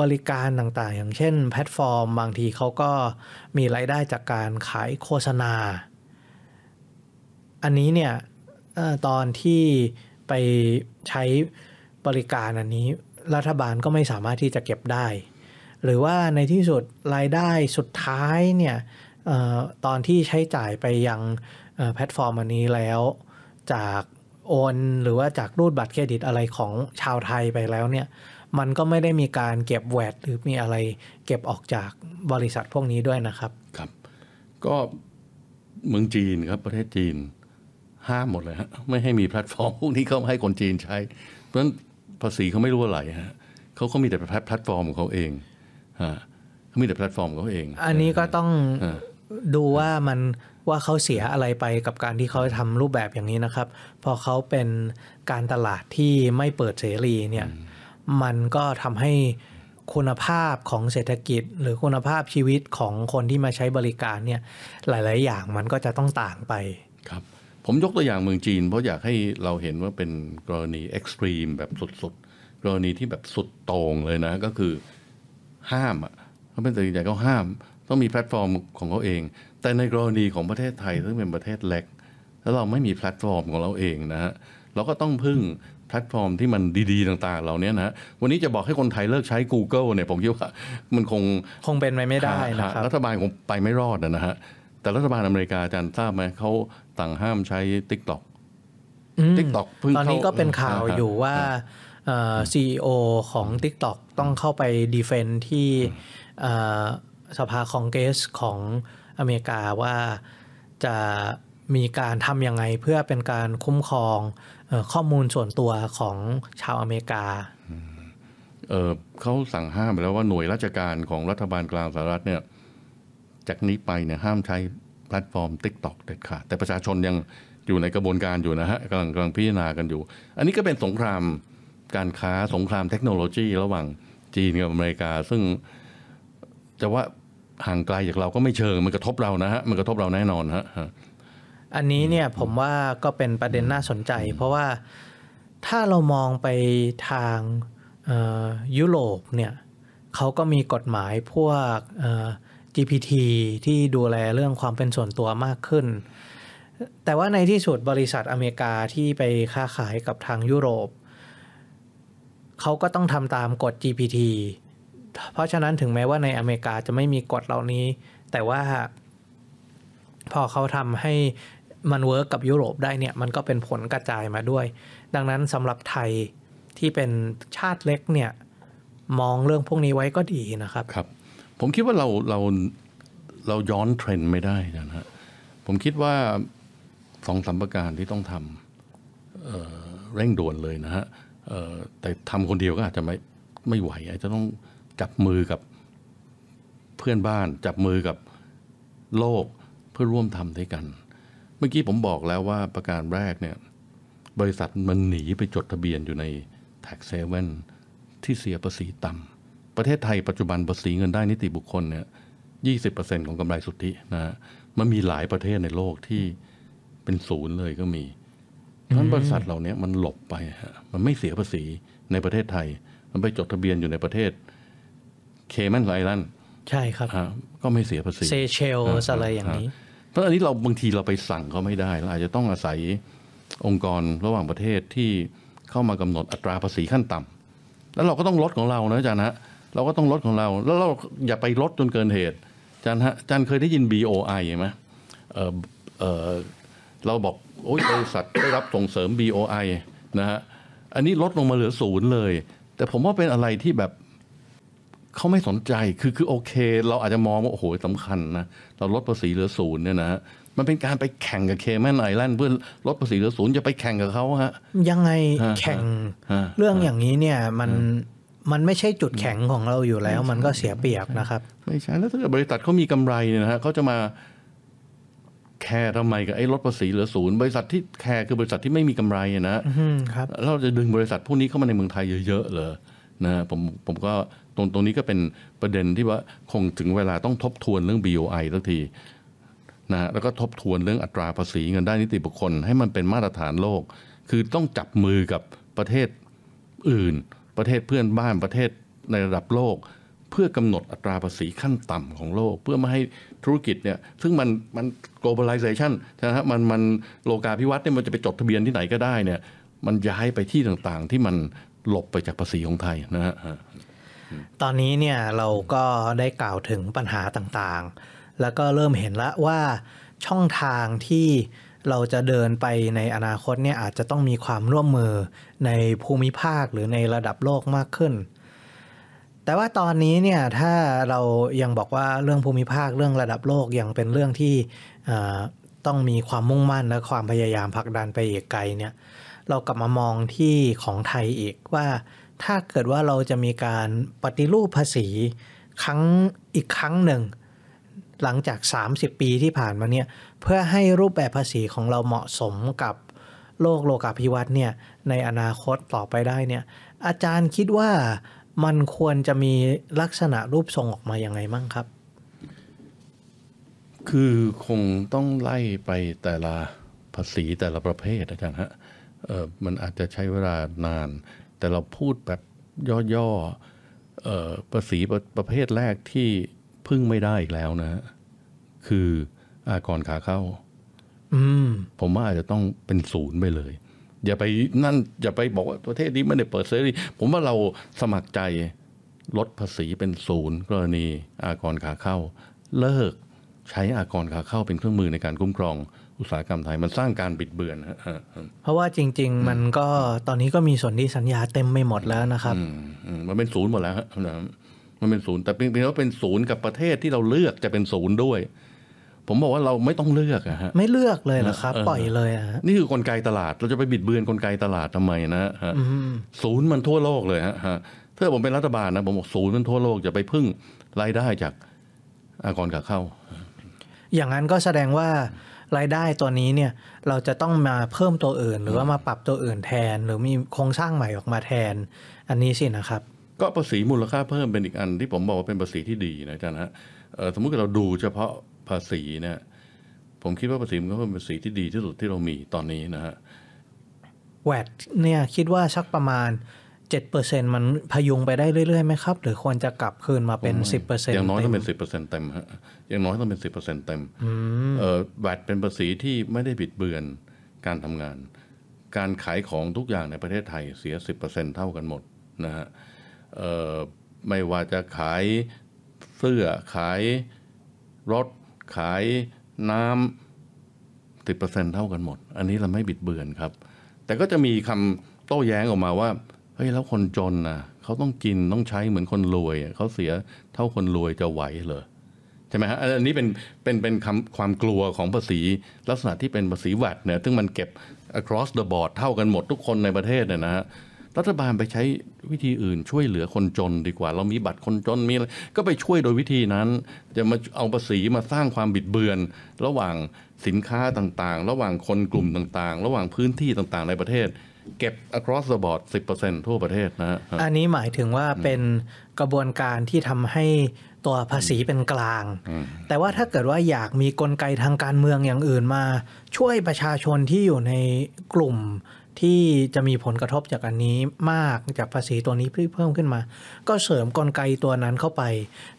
บริการต่างๆ อย่างเช่นแพลตฟอร์ม บางทีเขาก็มีรายได้จากการขายโฆษณา อันนี้เนี่ยตอนที่ ไปใช้บริการอันนี้ รัฐบาลก็ไม่สามารถที่จะเก็บได้ หรือว่าในที่สุดรายได้สุดท้ายเนี่ยออตอนที่ใช้จ่ายไปยังแพลตฟอร์มอันนี้แล้ว จากโอนหรือว่าจากรูดบัตรเครดิตอะไรของชาวไทยไปแล้วเนี่ยมันก็ไม่ได้มีการเก็บ VAT หรือมีอะไรเก็บออกจากบริษัทพวกนี้ด้วยนะครับ ครับ ก็เมืองจีนครับประเทศจีน ห้ามหมดเลยฮะไม่ให้มีแพลตฟอร์มพวกนี้เขาให้คนจีนใช้ เพราะฉะนั้นภาษีเขาไม่รู้อะไรฮะเขาก็มีแต่แพลตฟอร์มของเขาเองฮะเขามีแต่แพลตฟอร์มของเขาเอง อันนี้ก็ต้องเออดูว่ามันว่าเขาเสียอะไรไปกับการที่เขาทำรูปแบบอย่างนี้นะครับ พอเขาเป็นการตลาดที่ไม่เปิดเสรีเนี่ยมันก็ทำให้คุณภาพของเศรษฐกิจ หรือคุณภาพชีวิตของคนที่มาใช้บริการเนี่ยหลาย ๆ อย่างมันก็จะต้องต่างไปครับ ผมยกตัวอย่างเมืองจีน เพราะอยากให้เราเห็นว่าเป็นกรณี extreme แบบสุดๆ กรณีที่แบบสุดโต่งเลยนะ ก็คือห้ามอะเขาเป็นตัดสินใจเขาห้าม ต้องมีแพลตฟอร์มของเขาเอง แต่ในกรณีของประเทศไทยซึ่งเป็นประเทศเล็ก แล้วเราไม่มีแพลตฟอร์มของเราเองนะฮะเราก็ต้องพึ่งแพลตฟอร์มที่มันดีๆ ต่างๆ เหล่านี้นะฮะวันนี้จะบอกให้คนไทยเลิกใช้ Google เนี่ยผมคิดว่ามันคงคงเป็นไปไม่ได้นะครับรัฐบาลคงไปไม่รอดนะฮะแต่รัฐบาลอเมริกาอาจารย์ทราบไหมเขา ต่างห้ามใช้ TikTok อืม TikTok เพิ่งตอนนี้เข้าก็เป็นข่าวอ่าฮะอยู่ว่าซีอีโอของ TikTok ต้องเข้าไปดีเฟนที่เอ่อสภาคองเกรสของอเมริกาว่าจะมีการทำยังไงเพื่อเป็นการคุ้มครองเอ่อข้อมูลส่วนตัวของชาวอเมริกาเออเขาสั่งห้ามไปแล้วว่าหน่วยราชการของรัฐบาลกลางสหรัฐเนี่ย จากนี้ไปเนี่ยห้ามใช้ แพลตฟอร์ม TikTok เด็ดขาดแต่ประชาชนยังอยู่ในกระบวนการอยู่นะฮะกำลังกำลังพิจารณากันอยู่ อันนี้ก็เป็นสงครามการค้าสงครามเทคโนโลยี ระหว่างจีนกับอเมริกา ซึ่งจะว่าห่างไกลจากเราก็ไม่เชิงมันกระทบเรานะฮะมันกระทบเราแน่นอนฮะอันนี้เนี่ยผมว่าก็เป็นประเด็นน่าสนใจ เพราะว่าถ้าเรามองไปทางยุโรปเนี่ยเขาก็มีกฎหมายพวกอ GPT ที่ดูแลเรื่องความเป็นส่วนตัวมากขึ้น แต่ว่าในที่สุดบริษัทอเมริกาที่ไปค้าขายกับทางยุโรป เขาก็ต้องทำตามกฎ GPT เพราะฉะนั้นถึงแม้ว่าในอเมริกาจะไม่มีกฎเหล่านี้ แต่ว่า พอเขาทำให้มัน work กับยุโรปได้เนี่ย มันก็เป็นผลกระจายมาด้วย ดังนั้นสำหรับไทยที่เป็นชาติเล็กเนี่ย มองเรื่องพวกนี้ไว้ก็ดีนะครับ ครับ ผมคิดว่าเราเราเราย้อนเทรนด์ไม่ได้นะฮะผมคิดว่าสองสามประการที่ต้องทำเเร่งด่วนเลยนะฮะแต่ทำคนเดียวก็อาจจะไม่ไม่ไหวอาจจะต้องจับมือกับเพื่อนบ้าน จับมือกับโลกเพื่อร่วมทำด้วยกัน เมื่อกี้ผมบอกแล้วว่าประการแรกเนี่ยบริษัทมันหนีไปจดทะเบียนอยู่ใน tax haven ที่เสียภาษีต่ำ ประเทศไทยปัจจุบันภาษีเงินได้นิติบุคคลเนี่ยยี่สิบเปอร์เซ็นของกำไรสุทธินะฮะมันมีหลายประเทศในโลกที่เป็นศูนย์เลยก็มีเพราะฉะนั้นบริษัทเหล่านี้มันหลบไปฮะมันไม่เสียภาษีในประเทศไทย มันไปจดทะเบียนอยู่ในประเทศเคมันไอแลนด์ใช่ครับก็ไม่เสียภาษีเซเชลส์อะไรอย่างนี้เพราะอันนี้เราบางทีเราไปสั่งเขาไม่ได้เราอาจจะต้องอาศัยองค์กรระหว่างประเทศที่เข้ามากำหนดอัตราภาษีขั้นต่ำแล้วเราก็ต้องลดของเรานะอาจารย์นะ เราก็ต้องลดของเรา แล้วเราอย่าไปลดจนเกินเหตุอาจารย์ฮะอาจารย์เคยได้ยิน BOI ไหมเออเออเราบอกโอ้ยบริษัทได้รับส่งเสริม BOI นะฮะอันนี้ลดลงมาเหลือศูนย์เลย แต่ผมว่าเป็นอะไรที่แบบเขาไม่สนใจคือคือโอเค เราอาจจะมองว่าโอ้โหสำคัญนะเราลดภาษีเหลือศูนย์เนี่ยนะฮะมันเป็นการไปแข่งกับเคแมนไอแลนด์เพื่อลดภาษีเหลือศูนย์จะไปแข่งกับเขาฮะยังไงฮะแข่งฮะเรื่องอย่างนี้เนี่ยมัน มันไม่ใช่จุดแข็งของเราอยู่แล้ว มันก็เสียเปรียบนะครับไม่ใช่แล้วถ้าเกิดบริษัทเขามีกำไรเนี่ยนะฮะเขาจะมาแคร์ทำไมกับไอ้ลดภาษีเหลือศูนย์บริษัทที่แคร์คือบริษัทที่ไม่มีกำไรอะนะอืมครับเราจะดึงบริษัทพวกนี้เข้ามาในเมืองไทยเยอะๆเลยนะผมผมก็ตรงตรงนี้ก็เป็นประเด็นที่ว่าคงถึงเวลาต้องทบทวนเรื่อง BOI สักทีนะแล้วก็ทบทวนเรื่องอัตราภาษีเงินได้นิติบุคคล ให้มันเป็นมาตรฐานโลก คือต้องจับมือกับประเทศอื่น ประเทศเพื่อนบ้านประเทศในระดับโลก เพื่อกำหนดอัตราภาษีขั้นต่ำของโลก เพื่อไม่ให้ธุรกิจเนี่ยซึ่งมันมัน globalization นะฮะมันมันโลกาภิวัตน์เนี่ยมันจะไปจดทะเบียนที่ไหนก็ได้เนี่ยมันย้ายไปที่ต่างๆ ที่มันหลบไปจากภาษีของไทยนะฮะตอนนี้เนี่ยเราก็ได้กล่าวถึงปัญหาต่างๆ แล้วก็เริ่มเห็นแล้วว่าช่องทางที่เราจะเดินไปในอนาคตเนี่ยอาจจะต้องมีความร่วมมือ ในภูมิภาคหรือในระดับโลกมากขึ้น แต่ว่าตอนนี้เนี่ยถ้าเรายังบอกว่าเรื่องภูมิภาคเรื่องระดับโลกยังเป็นเรื่องที่ต้องมีความมุ่งมั่นและความพยายามผลักดันไปอีกไกลเนี่ยเรากลับมามองที่ของไทยอีกว่าถ้าเกิดว่าเราจะมีการปฏิรูปภาษีครั้งอีกครั้งหนึ่ง หลังจาก 30 ปีที่ผ่านมาเนี่ยเพื่อให้รูปแบบภาษีของเราเหมาะสมกับ โลกโลกาภิวัตน์เนี่ยในอนาคตต่อไปได้เนี่ยอาจารย์คิดว่ามันควรจะมีลักษณะรูปทรงออกมาอยังไงมั่งครับ คือคงต้องไล่ไปแต่ละภาษีแต่ละประเภทอาจารย์ฮะมันอาจจะใช้เวลานาน แต่เราพูดแบบย่อๆอภาษีประประเภทแรกที่พึ่งไม่ได้อีกแล้วนะ คืออากรขาเข้า ผมว่าอาจจะต้องเป็นศูนย์ไปเลย อย่าไปนั่นอย่าไปบอกว่าประเทศนี้ไม่ได้เปิดเสรีผมว่าเราสมัครใจลดภาษีเป็นศูนย์กรณีอากรขาเข้า เลิกใช้อากรขาเข้าเป็นเครื่องมือในการคุ้มครองอุตสาหกรรมไทยมันสร้างการบิดเบือนฮะฮะฮะเพราะว่าจริง ๆ มันก็ตอนนี้ก็มีส่วนที่สัญญาเต็มไม่หมดแล้วนะครับอืมอืมมันเป็นศูนย์หมดแล้วฮะนะมันเป็นศูนย์แต่เพียงแต่ว่าเป็นศูนย์กับประเทศที่เราเลือกจะเป็นศูนย์ด้วย ผมบอกว่าเราไม่ต้องเลือกอะฮะไม่เลือกเลยเหรอครับเออปล่อยเลยอะฮะนี่คือกลไกตลาดเราจะไปบิดเบือนกลไกตลาดทำไมนะฮะอืมศูนย์มันทั่วโลกเลยฮะฮะถ้าผมเป็นรัฐบาลนะผมบอกศูนย์มันทั่วโลกจะไปพึ่งรายได้จากอากรขาเข้า อย่างนั้นก็แสดงว่ารายได้ตัวนี้เนี่ยเราจะต้องมาเพิ่มตัวอื่น หรือว่ามาปรับตัวอื่นแทน หรือมีโครงสร้างใหม่ออกมาแทน อันนี้สินะครับ ก็ภาษีมูลค่าเพิ่มเป็นอีกอันที่ผมบอกว่าเป็นภาษีที่ดีนะอาจารย์ฮะเอ่อสมมุติเราดูเฉพาะ ภาษีเนี่ยผมคิดว่าภาษีมันก็เป็นภาษีที่ดีที่สุดที่เรามีตอนนี้นะฮะแวดเนี่ยคิดว่าสักประมาณ7%มันพยุงไปได้เรื่อยๆไหมครับ หรือควรจะกลับคืนมาเป็น 10%อย่างน้อยต้องเป็นสิบเปอร์เซ็นต์เต็มฮะอย่างน้อยต้องเป็นสิบเปอร์เซ็นต์เต็มเอ่อแวดเป็นภาษีที่ไม่ได้บิดเบือนการทำงาน การขายของทุกอย่างในประเทศไทยเสียสิบเปอร์เซ็นต์เท่ากันหมดนะฮะเอ่อไม่ว่าจะขายเสื้อขายรถ ขายน้ำสิบเปอร์เซ็นต์เท่ากันหมด อันนี้เราไม่บิดเบือนครับ แต่ก็จะมีคำโต้แย้งออกมาว่าเฮ้ยแล้วคนจนนะเขาต้องกินต้องใช้เหมือนคนรวยเขาเสียเท่าคนรวยจะไหวเหรอใช่ไหมฮะอันนี้เป็นเป็นเป็นคำความกลัวของภาษีลักษณะที่เป็นภาษีแวดเนี่ยซึ่งมันเก็บ across the board เท่ากันหมดทุกคนในประเทศเนี่ยนะฮะ รัฐบาลไปใช้วิธีอื่นช่วยเหลือคนจนดีกว่า เรามีบัตรคนจนมีอะไรก็ไปช่วยโดยวิธีนั้น จะมาเอาภาษีมาสร้างความบิดเบือน ระหว่างสินค้าต่างๆ ระหว่างคนกลุ่มต่างๆ ระหว่างพื้นที่ต่างๆ ในประเทศ เก็บ across the board 10%ทั่วประเทศนะฮะอันนี้หมายถึงว่าเป็นกระบวนการที่ทำให้ตัวภาษีเป็นกลาง แต่ว่าถ้าเกิดว่าอยากมีกลไกทางการเมืองอย่างอื่นมา ช่วยประชาชนที่อยู่ในกลุ่ม ที่จะมีผลกระทบจากอันนี้มากจากภาษีตัวนี้เพิ่มขึ้นมา ก็เสริมกลไกตัวนั้นเข้าไป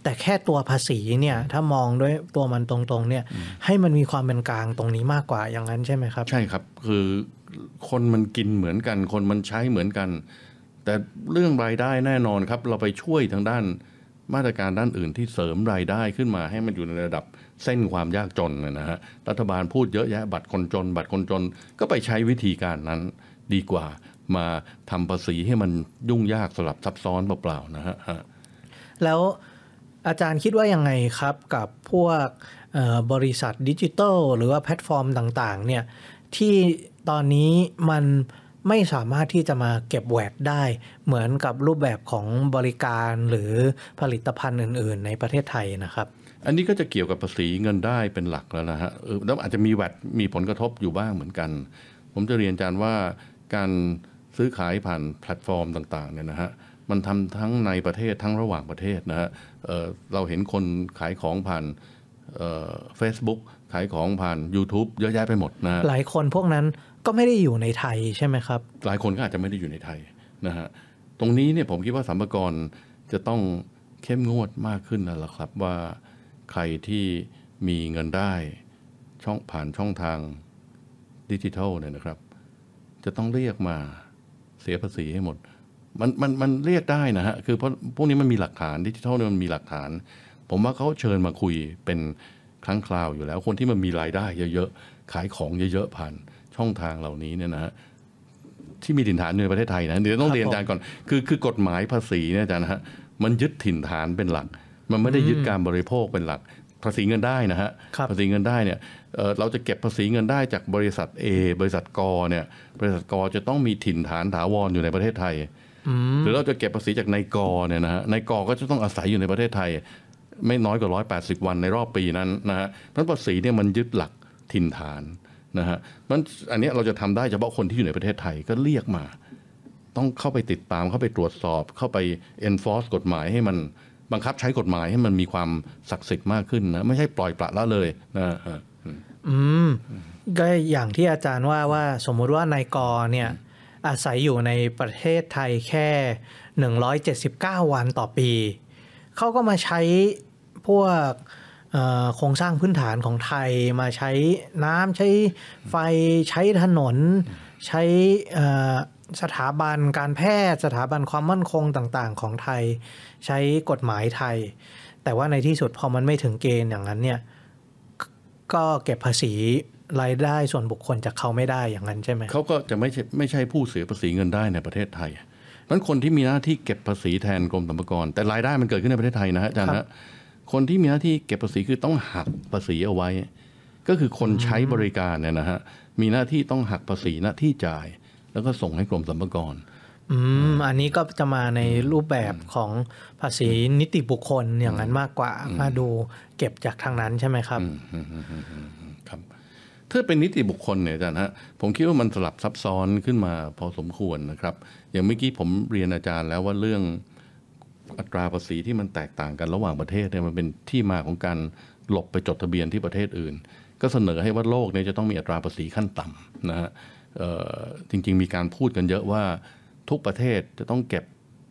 แต่แค่ตัวภาษีเนี่ยถ้ามองด้วยตัวมันตรงๆเนี่ยให้มันมีความเป็นกลางตรงนี้มากกว่าอย่างนั้นใช่ไหมครับ ใช่ครับคือคนมันกินเหมือนกัน คนมันใช้เหมือนกัน แต่เรื่องรายได้แน่นอนครับ เราไปช่วยทางด้านมาตรการด้านอื่นที่เสริมรายได้ขึ้นมาให้มันอยู่ในระดับเส้นความยากจนนะฮะรัฐบาลพูดเยอะแยะบัตรคนจน บัตรคนจนก็ไปใช้วิธีการนั้น ดีกว่า มาทำภาษีให้มันยุ่งยากสลับซับซ้อนเปล่าๆนะฮะแล้วอาจารย์คิดว่ายังไงครับกับพวกบริษัทดิจิทัลหรือว่าแพลตฟอร์มต่างๆเนี่ยที่ตอนนี้มันไม่สามารถที่จะมาเก็บแวดได้ เหมือนกับรูปแบบของบริการหรือผลิตภัณฑ์อื่น ๆ ในประเทศไทยนะครับ อันนี้ก็จะเกี่ยวกับภาษีเงินได้เป็นหลักแล้วนะฮะแล้วอาจจะมีแวดมีผลกระทบอยู่บ้างเหมือนกัน ผมจะเรียนอาจารย์ว่า การซื้อขายผ่านแพลตฟอร์มต่างๆเนี่ยนะฮะมันทำทั้งในประเทศทั้งระหว่างประเทศนะฮะเเราเห็นคนขายของผ่านเฟซบุ๊กขายของผ่าน YouTube เยอะแยะไปหมดนะหลายคนพวกนั้นก็ไม่ได้อยู่ในไทยใช่ไหมครับ หลายคนก็อาจจะไม่ได้อยู่ในไทยนะฮะตรงนี้เนี่ยผมคิดว่าสัมภาระจะต้องเข้มงวดมากขึ้นแล้วละครับว่าใครที่มีเงินได้ช่องผ่านช่องทางดิจิทัลเนี่ยนะครับ จะต้องเรียกมาเสียภาษีให้หมด มันมันมันเรียกได้นะฮะ คือเพราะพวกนี้มันมีหลักฐานดิจิทัลเนี่ยมันมีหลักฐาน ผมว่าเขาเชิญมาคุยเป็นครั้งคราวอยู่แล้ว คนที่มันมีรายได้เยอะๆ ขายของเยอะๆ ผ่านช่องทางเหล่านี้เนี่ยนะฮะที่มีถิ่นฐานในประเทศไทยนะเดี๋ยวต้องเรียนอาจารย์ก่อน คือคือกฎหมายภาษีเนี่ยอาจารย์นะฮะมันยึดถิ่นฐานเป็นหลัก มันไม่ได้ยึดการบริโภคเป็นหลัก ภาษีเงินได้นะฮะภาษีเงินได้เนี่ย เราจะเก็บภาษีเงินได้จากบริษัท A บริษัทกเนี่ยบริษัทกจะต้องมีถิ่นฐานถาวรอยู่ในประเทศไทยหรือเราจะเก็บภาษีจากนายกเนี่ยนะฮะนายกก็จะต้องอาศัยอยู่ในประเทศไทย ไม่น้อยกว่า 180 วันในรอบปีนั้นนะฮะเพราะภาษีเนี่ยมันยึดหลักถิ่นฐานนะฮะมันอันนี้เราจะทำได้เฉพาะคนที่อยู่ในประเทศไทยก็เรียกมา ต้องเข้าไปติดตามเข้าไปตรวจสอบ เข้าไป enforce กฎหมายให้มันบังคับใช้กฎหมายให้มันมีความศักดิ์สิทธิ์มากขึ้นนะไม่ใช่ปล่อยปละละเลยนะ อืมก็อย่างที่อาจารย์ว่าว่าสมมุติว่านายกเนี่ยอาศัยอยู่ในประเทศไทยแค่ 179 วันต่อปี เขาก็มาใช้พวกโครงสร้างพื้นฐานของไทยมาใช้น้ำใช้ไฟใช้ถนน ใช้สถาบันการแพทย์ สถาบันความมั่นคงต่างๆ ของไทย ใช้กฎหมายไทย แต่ว่าในที่สุดพอมันไม่ถึงเกณฑ์อย่างนั้นเนี่ย ก็เก็บภาษีรายได้ส่วนบุคคลจากเขาไม่ได้อย่างนั้นใช่ไหมเขาก็จะไม่ใช่ไม่ใช่ผู้เสียภาษีเงินได้ในประเทศไทยนั้นคนที่มีหน้าที่เก็บภาษีแทนกรมสรรพากรแต่รายได้มันเกิดขึ้นในประเทศไทยนะฮะอาจารย์นะคนที่มีหน้าที่เก็บภาษีคือต้องหักภาษีเอาไว้ ก็คือคนใช้บริการเนี่ยนะฮะมีหน้าที่ต้องหักภาษีหน้าที่จ่าย แล้วก็ส่งให้กรมสรรพากร อืมอันนี้ก็จะมาในรูปแบบของภาษีนิติบุคคลอย่างนั้นมากกว่า มาดูเก็บจากทางนั้นใช่ไหมครับครับ ถ้าเป็นนิติบุคคลเนี่ยอาจารย์ฮะผมคิดว่ามันสลับซับซ้อนขึ้นมาพอสมควรนะครับ อย่างเมื่อกี้ผมเรียนอาจารย์แล้วว่าเรื่องอัตราภาษีที่มันแตกต่างกันระหว่างประเทศเนี่ยมันเป็นที่มาของการหลบไปจดทะเบียนที่ประเทศอื่น ก็เสนอให้ว่าโลกนี้จะต้องมีอัตราภาษีขั้นต่ำนะฮะจริง ๆ มีการพูดกันเยอะว่า ทุกประเทศจะต้องเก็บ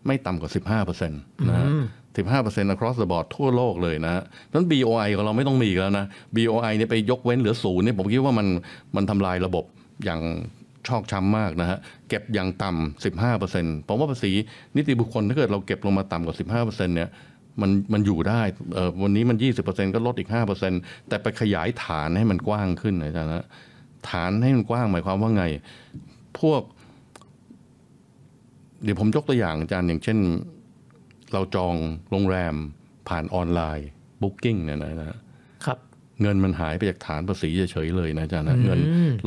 ไม่ต่ำกว่า 15%นะฮะ15% across the board ทั่วโลกเลยนะนั้น BOI ของเราไม่ต้องมีแล้วนะ BOI เนี่ยไปยกเว้นเหลือศูนย์เนี่ยผมคิดว่ามันมันทำลายระบบอย่างชอกช้ำมากนะฮะ เก็บอย่างต่ำสิบห้าเปอร์เซ็นต์ผมว่าภาษีนิติบุคคลถ้าเกิดเราเก็บลงมาต่ำกว่าสิบห้าเปอร์เซ็นต์เนี่ยมันมันอยู่ได้เออวันนี้มันยี่สิบเปอร์เซ็นต์ก็ลดอีกห้าเปอร์เซ็นต์แต่ไปขยายฐานให้มันกว้างขึ้นนะจ๊ะนะฐานให้มันกว้างหมายความว่าไง พวก เดี๋ยวผมยกตัวอย่างอาจารย์อย่างเช่น เราจองโรงแรมผ่าน online booking เนี่ยนะเงินมันหายไปจากฐานภาษีเฉยๆเลยนะอาจารย์นะเงิน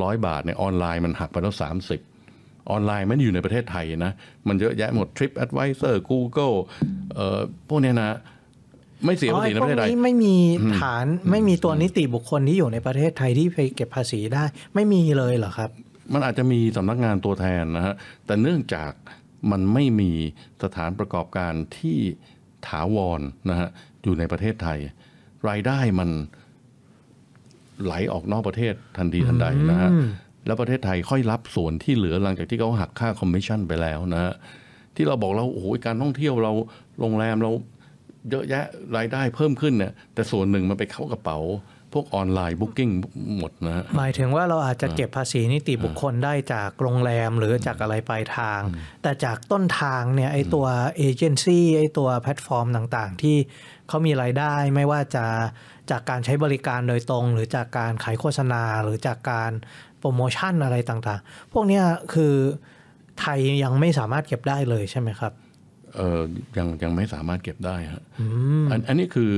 ร้อยบาทเนี่ยออนไลน์มันหักไปแล้วสามสิบออนไลน์ไม่ได้อยู่ในประเทศไทยนะ มันเยอะแยะหมด Trip Advisor Google เอ่อพวกเนี้ยนะ ไม่เสียภาษีในประเทศไทยไม่มีฐานไม่มีตัวนิติบุคคลที่อยู่ในประเทศไทยที่ไปเก็บภาษีได้ ไม่มีเลยเหรอครับ มันอาจจะมีสำนักงานตัวแทนนะฮะแต่เนื่องจาก มันไม่มีสถานประกอบการที่ถาวรนะฮะอยู่ในประเทศไทย รายได้มันไหลออกนอกประเทศทันทีทันใดนะฮะแล้วประเทศไทยค่อยรับส่วนที่เหลือหลังจากที่เขาหักค่าคอมมิชชั่นไปแล้วนะฮะที่เราบอกเราโอ้โหการท่องเที่ยวเราโรงแรมเราเยอะแยะรายได้เพิ่มขึ้นเนี่ยแต่ส่วนหนึ่งมันไปเข้ากระเป๋า พวก online booking หมดนะฮะหมายถึงว่าเราอาจจะเก็บภาษีนิติบุคคลได้จากโรงแรมหรือจากอะไรปลายทาง แต่จากต้นทางเนี่ยไอตัวเอเจนซี่ไอตัวแพลตฟอร์มต่างๆ ที่เขามีรายได้ไม่ว่าจะจากการใช้บริการโดยตรง หรือจากการขายโฆษณาหรือจากการโปรโมชั่นอะไรต่างๆ พวกเนี้ยคือไทยยังไม่สามารถเก็บได้เลยใช่ไหมครับเออยังยังไม่สามารถเก็บได้ฮะอืมอันอันนี้คือ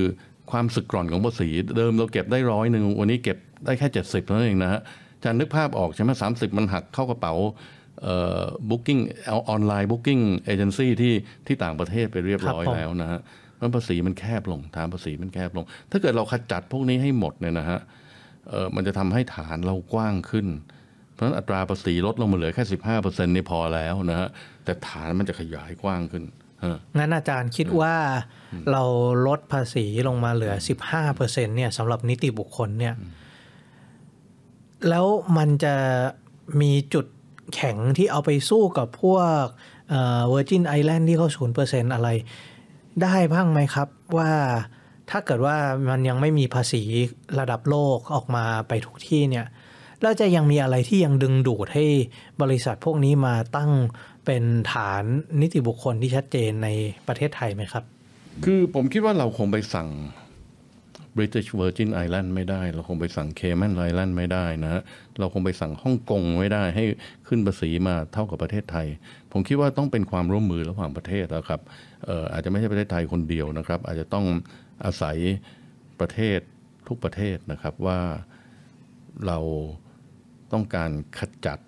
ความสึกกร่อนของภาษีเดิมเราเก็บได้ร้อยหนึ่งวันนี้เก็บได้แค่เจ็ดสิบเท่านั้นเองนะฮะอาจารย์นึกภาพออกใช่ไหมสามสิบมันหักเข้ากระเป๋าเอ่อ booking เอา online booking agency ที่ที่ต่างประเทศไปเรียบร้อยครับผมแล้วนะฮะเพราะภาษีมันแคบลง ฐานภาษีมันแคบลง ถ้าเกิดเราขจัดพวกนี้ให้หมดเนี่ยนะฮะเออมันจะทำให้ฐานเรากว้างขึ้น เพราะฉะนั้นอัตราภาษีลดลงมาเหลือแค่สิบห้าเปอร์เซ็นต์นี่พอแล้วนะฮะแต่ฐานมันจะขยายกว้างขึ้นฮะ งั้นอาจารย์คิดว่าเราลดภาษีลงมาเหลือ15%เนี่ยสำหรับนิติบุคคลเนี่ย แล้วมันจะมีจุดแข็งที่เอาไปสู้กับพวกเวอร์จินไอแลนด์ที่เขาศูนย์เปอร์เซ็นต์อะไร ได้บ้างไหมครับว่าถ้าเกิดว่ามันยังไม่มีภาษีระดับโลกออกมาไปทุกที่เนี่ยแล้วจะยังมีอะไรที่ยังดึงดูดให้บริษัทพวกนี้มาตั้ง เป็นฐานนิติบุคคลที่ชัดเจนในประเทศไทยไหมครับ คือผมคิดว่าเราคงไปสั่ง British Virgin Island ไม่ได้ เราคงไปสั่ง Cayman Island ไม่ได้นะ เราคงไปสั่งฮ่องกงไม่ได้ให้ขึ้นภาษีมาเท่ากับประเทศไทย ผมคิดว่าต้องเป็นความร่วมมือระหว่างประเทศแล้วครับอออาจจะไม่ใช่ประเทศไทยคนเดียวนะครับ อาจจะต้องอาศัยประเทศทุกประเทศนะครับว่าเราต้องการขจัด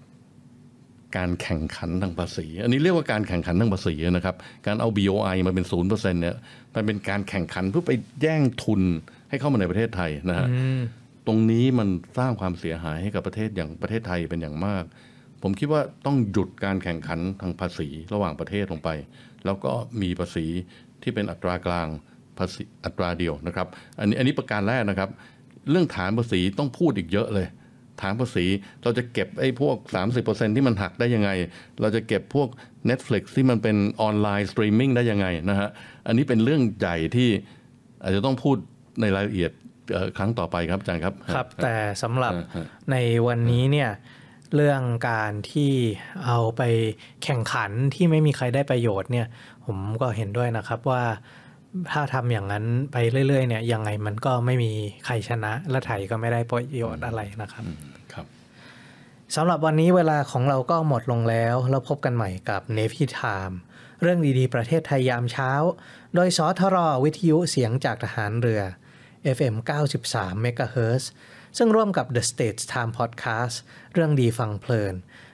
การแข่งขันทางภาษี อันนี้เรียกว่าการแข่งขันทางภาษีนะครับ การเอา BOI มาเป็นศูนย์เปอร์เซ็นต์เนี่ยมันเป็นการแข่งขันเพื่อไปแย่งทุนให้เข้ามาในประเทศไทยนะฮะตรงนี้มันสร้างความเสียหายให้กับประเทศอย่างประเทศไทยเป็นอย่างมาก ผมคิดว่าต้องหยุดการแข่งขันทางภาษีระหว่างประเทศลงไป แล้วก็มีภาษีที่เป็นอัตรากลางภาษีอัตราเดียวนะครับ อันนี้อันนี้ประการแรกนะครับ เรื่องฐานภาษีต้องพูดอีกเยอะเลย ฐานภาษี เราจะเก็บไอ้พวก 30%ที่มันหักได้ยังไง เราจะเก็บพวก Netflix ที่มันเป็น online streaming ได้ยังไงนะฮะ อันนี้เป็นเรื่องใหญ่ที่อาจจะต้องพูดในรายละเอียดเอ่อครั้งต่อไปครับอาจารย์ครับ ครับ แต่สำหรับฮะฮะในวันนี้เนี่ยเรื่องการที่เอาไปแข่งขันที่ไม่มีใครได้ประโยชน์เนี่ยผมก็เห็นด้วยนะครับว่า ถ้าทำอย่างนั้นไปเรื่อยๆเนี่ยยังไงมันก็ไม่มีใครชนะ และไทยก็ไม่ได้ประโยชน์อะไรนะครับครับสำหรับวันนี้เวลาของเราก็หมดลงแล้ว แล้วพบกันใหม่กับ n น v y Time เรื่องดีๆ ประเทศไทยยามเช้า โดยสทรวิทยุเสียงจากทหารเรือ FM 93 MHz ซึ่งร่วมกับ The States Time Podcast เรื่องดีฟังเพลิน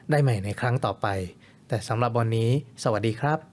ได้ใหม่ในครั้งต่อไป แต่สำหรับวันนี้ สวัสดีครับ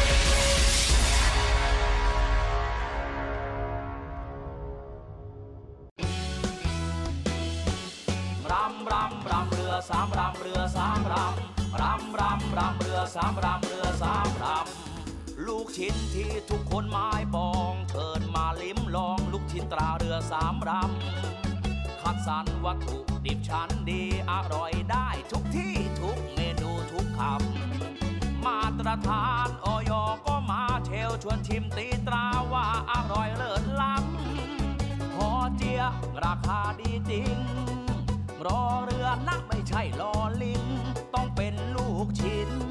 สามรำเรือสามรำลูกชิ้นที่ทุกคนหมายปองเชิญมาลิ้มลองลูกชิ้นตราเรือสามรำคัดสรรวัตถุดิบชั้นดีอร่อยได้ทุกที่ทุกเมนูทุกคำมาตรฐานออยก็มาเชลชวนชิมตีตราว่าอร่อยเลิศล้ำพอเจียราคาดีจริงรอเรือนะไม่ใช่รอลิง ต้องเป็นลูกชิ้น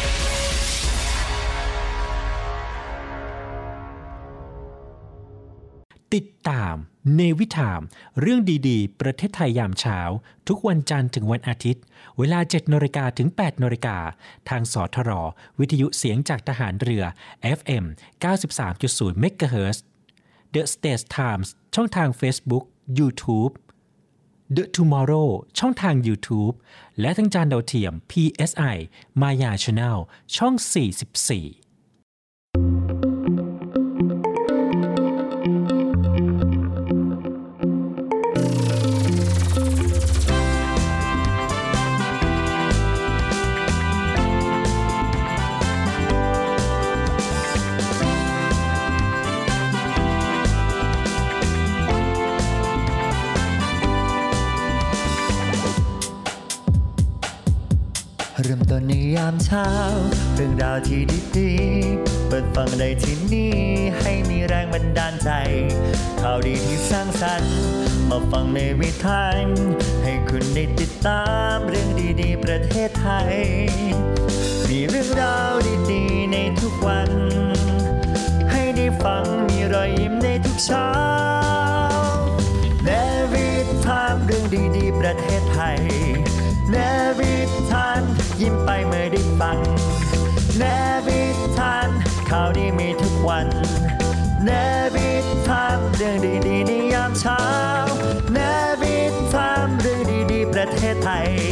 ติดตาม เนวิทาม เรื่องดีๆ ประเทศไทยยามเช้า ทุกวันจันทร์ถึงวันอาทิตย์ เวลา7นาฬิกาถึง8นาฬิกาทางสทร วิทยุเสียงจากทหารเรือ FM 93.0 MHz The States Times ช่องทาง Facebook YouTube The Tomorrow ช่องทาง YouTube และทั้งจานดาวเทียม PSI Maya Channel ช่อง 44ามเช้า เรื่องราวที่ดีๆ เปิดฟังได้ที่นี่ ให้มีแรงบันดาลใจ ข่าวดีที่สร้างสรรค์ มาฟังในวิถีให้คุณได้ติดตามเรื่องดีๆ ประเทศไทย มีเรื่องราวดีๆ ในทุกวัน ดีๆป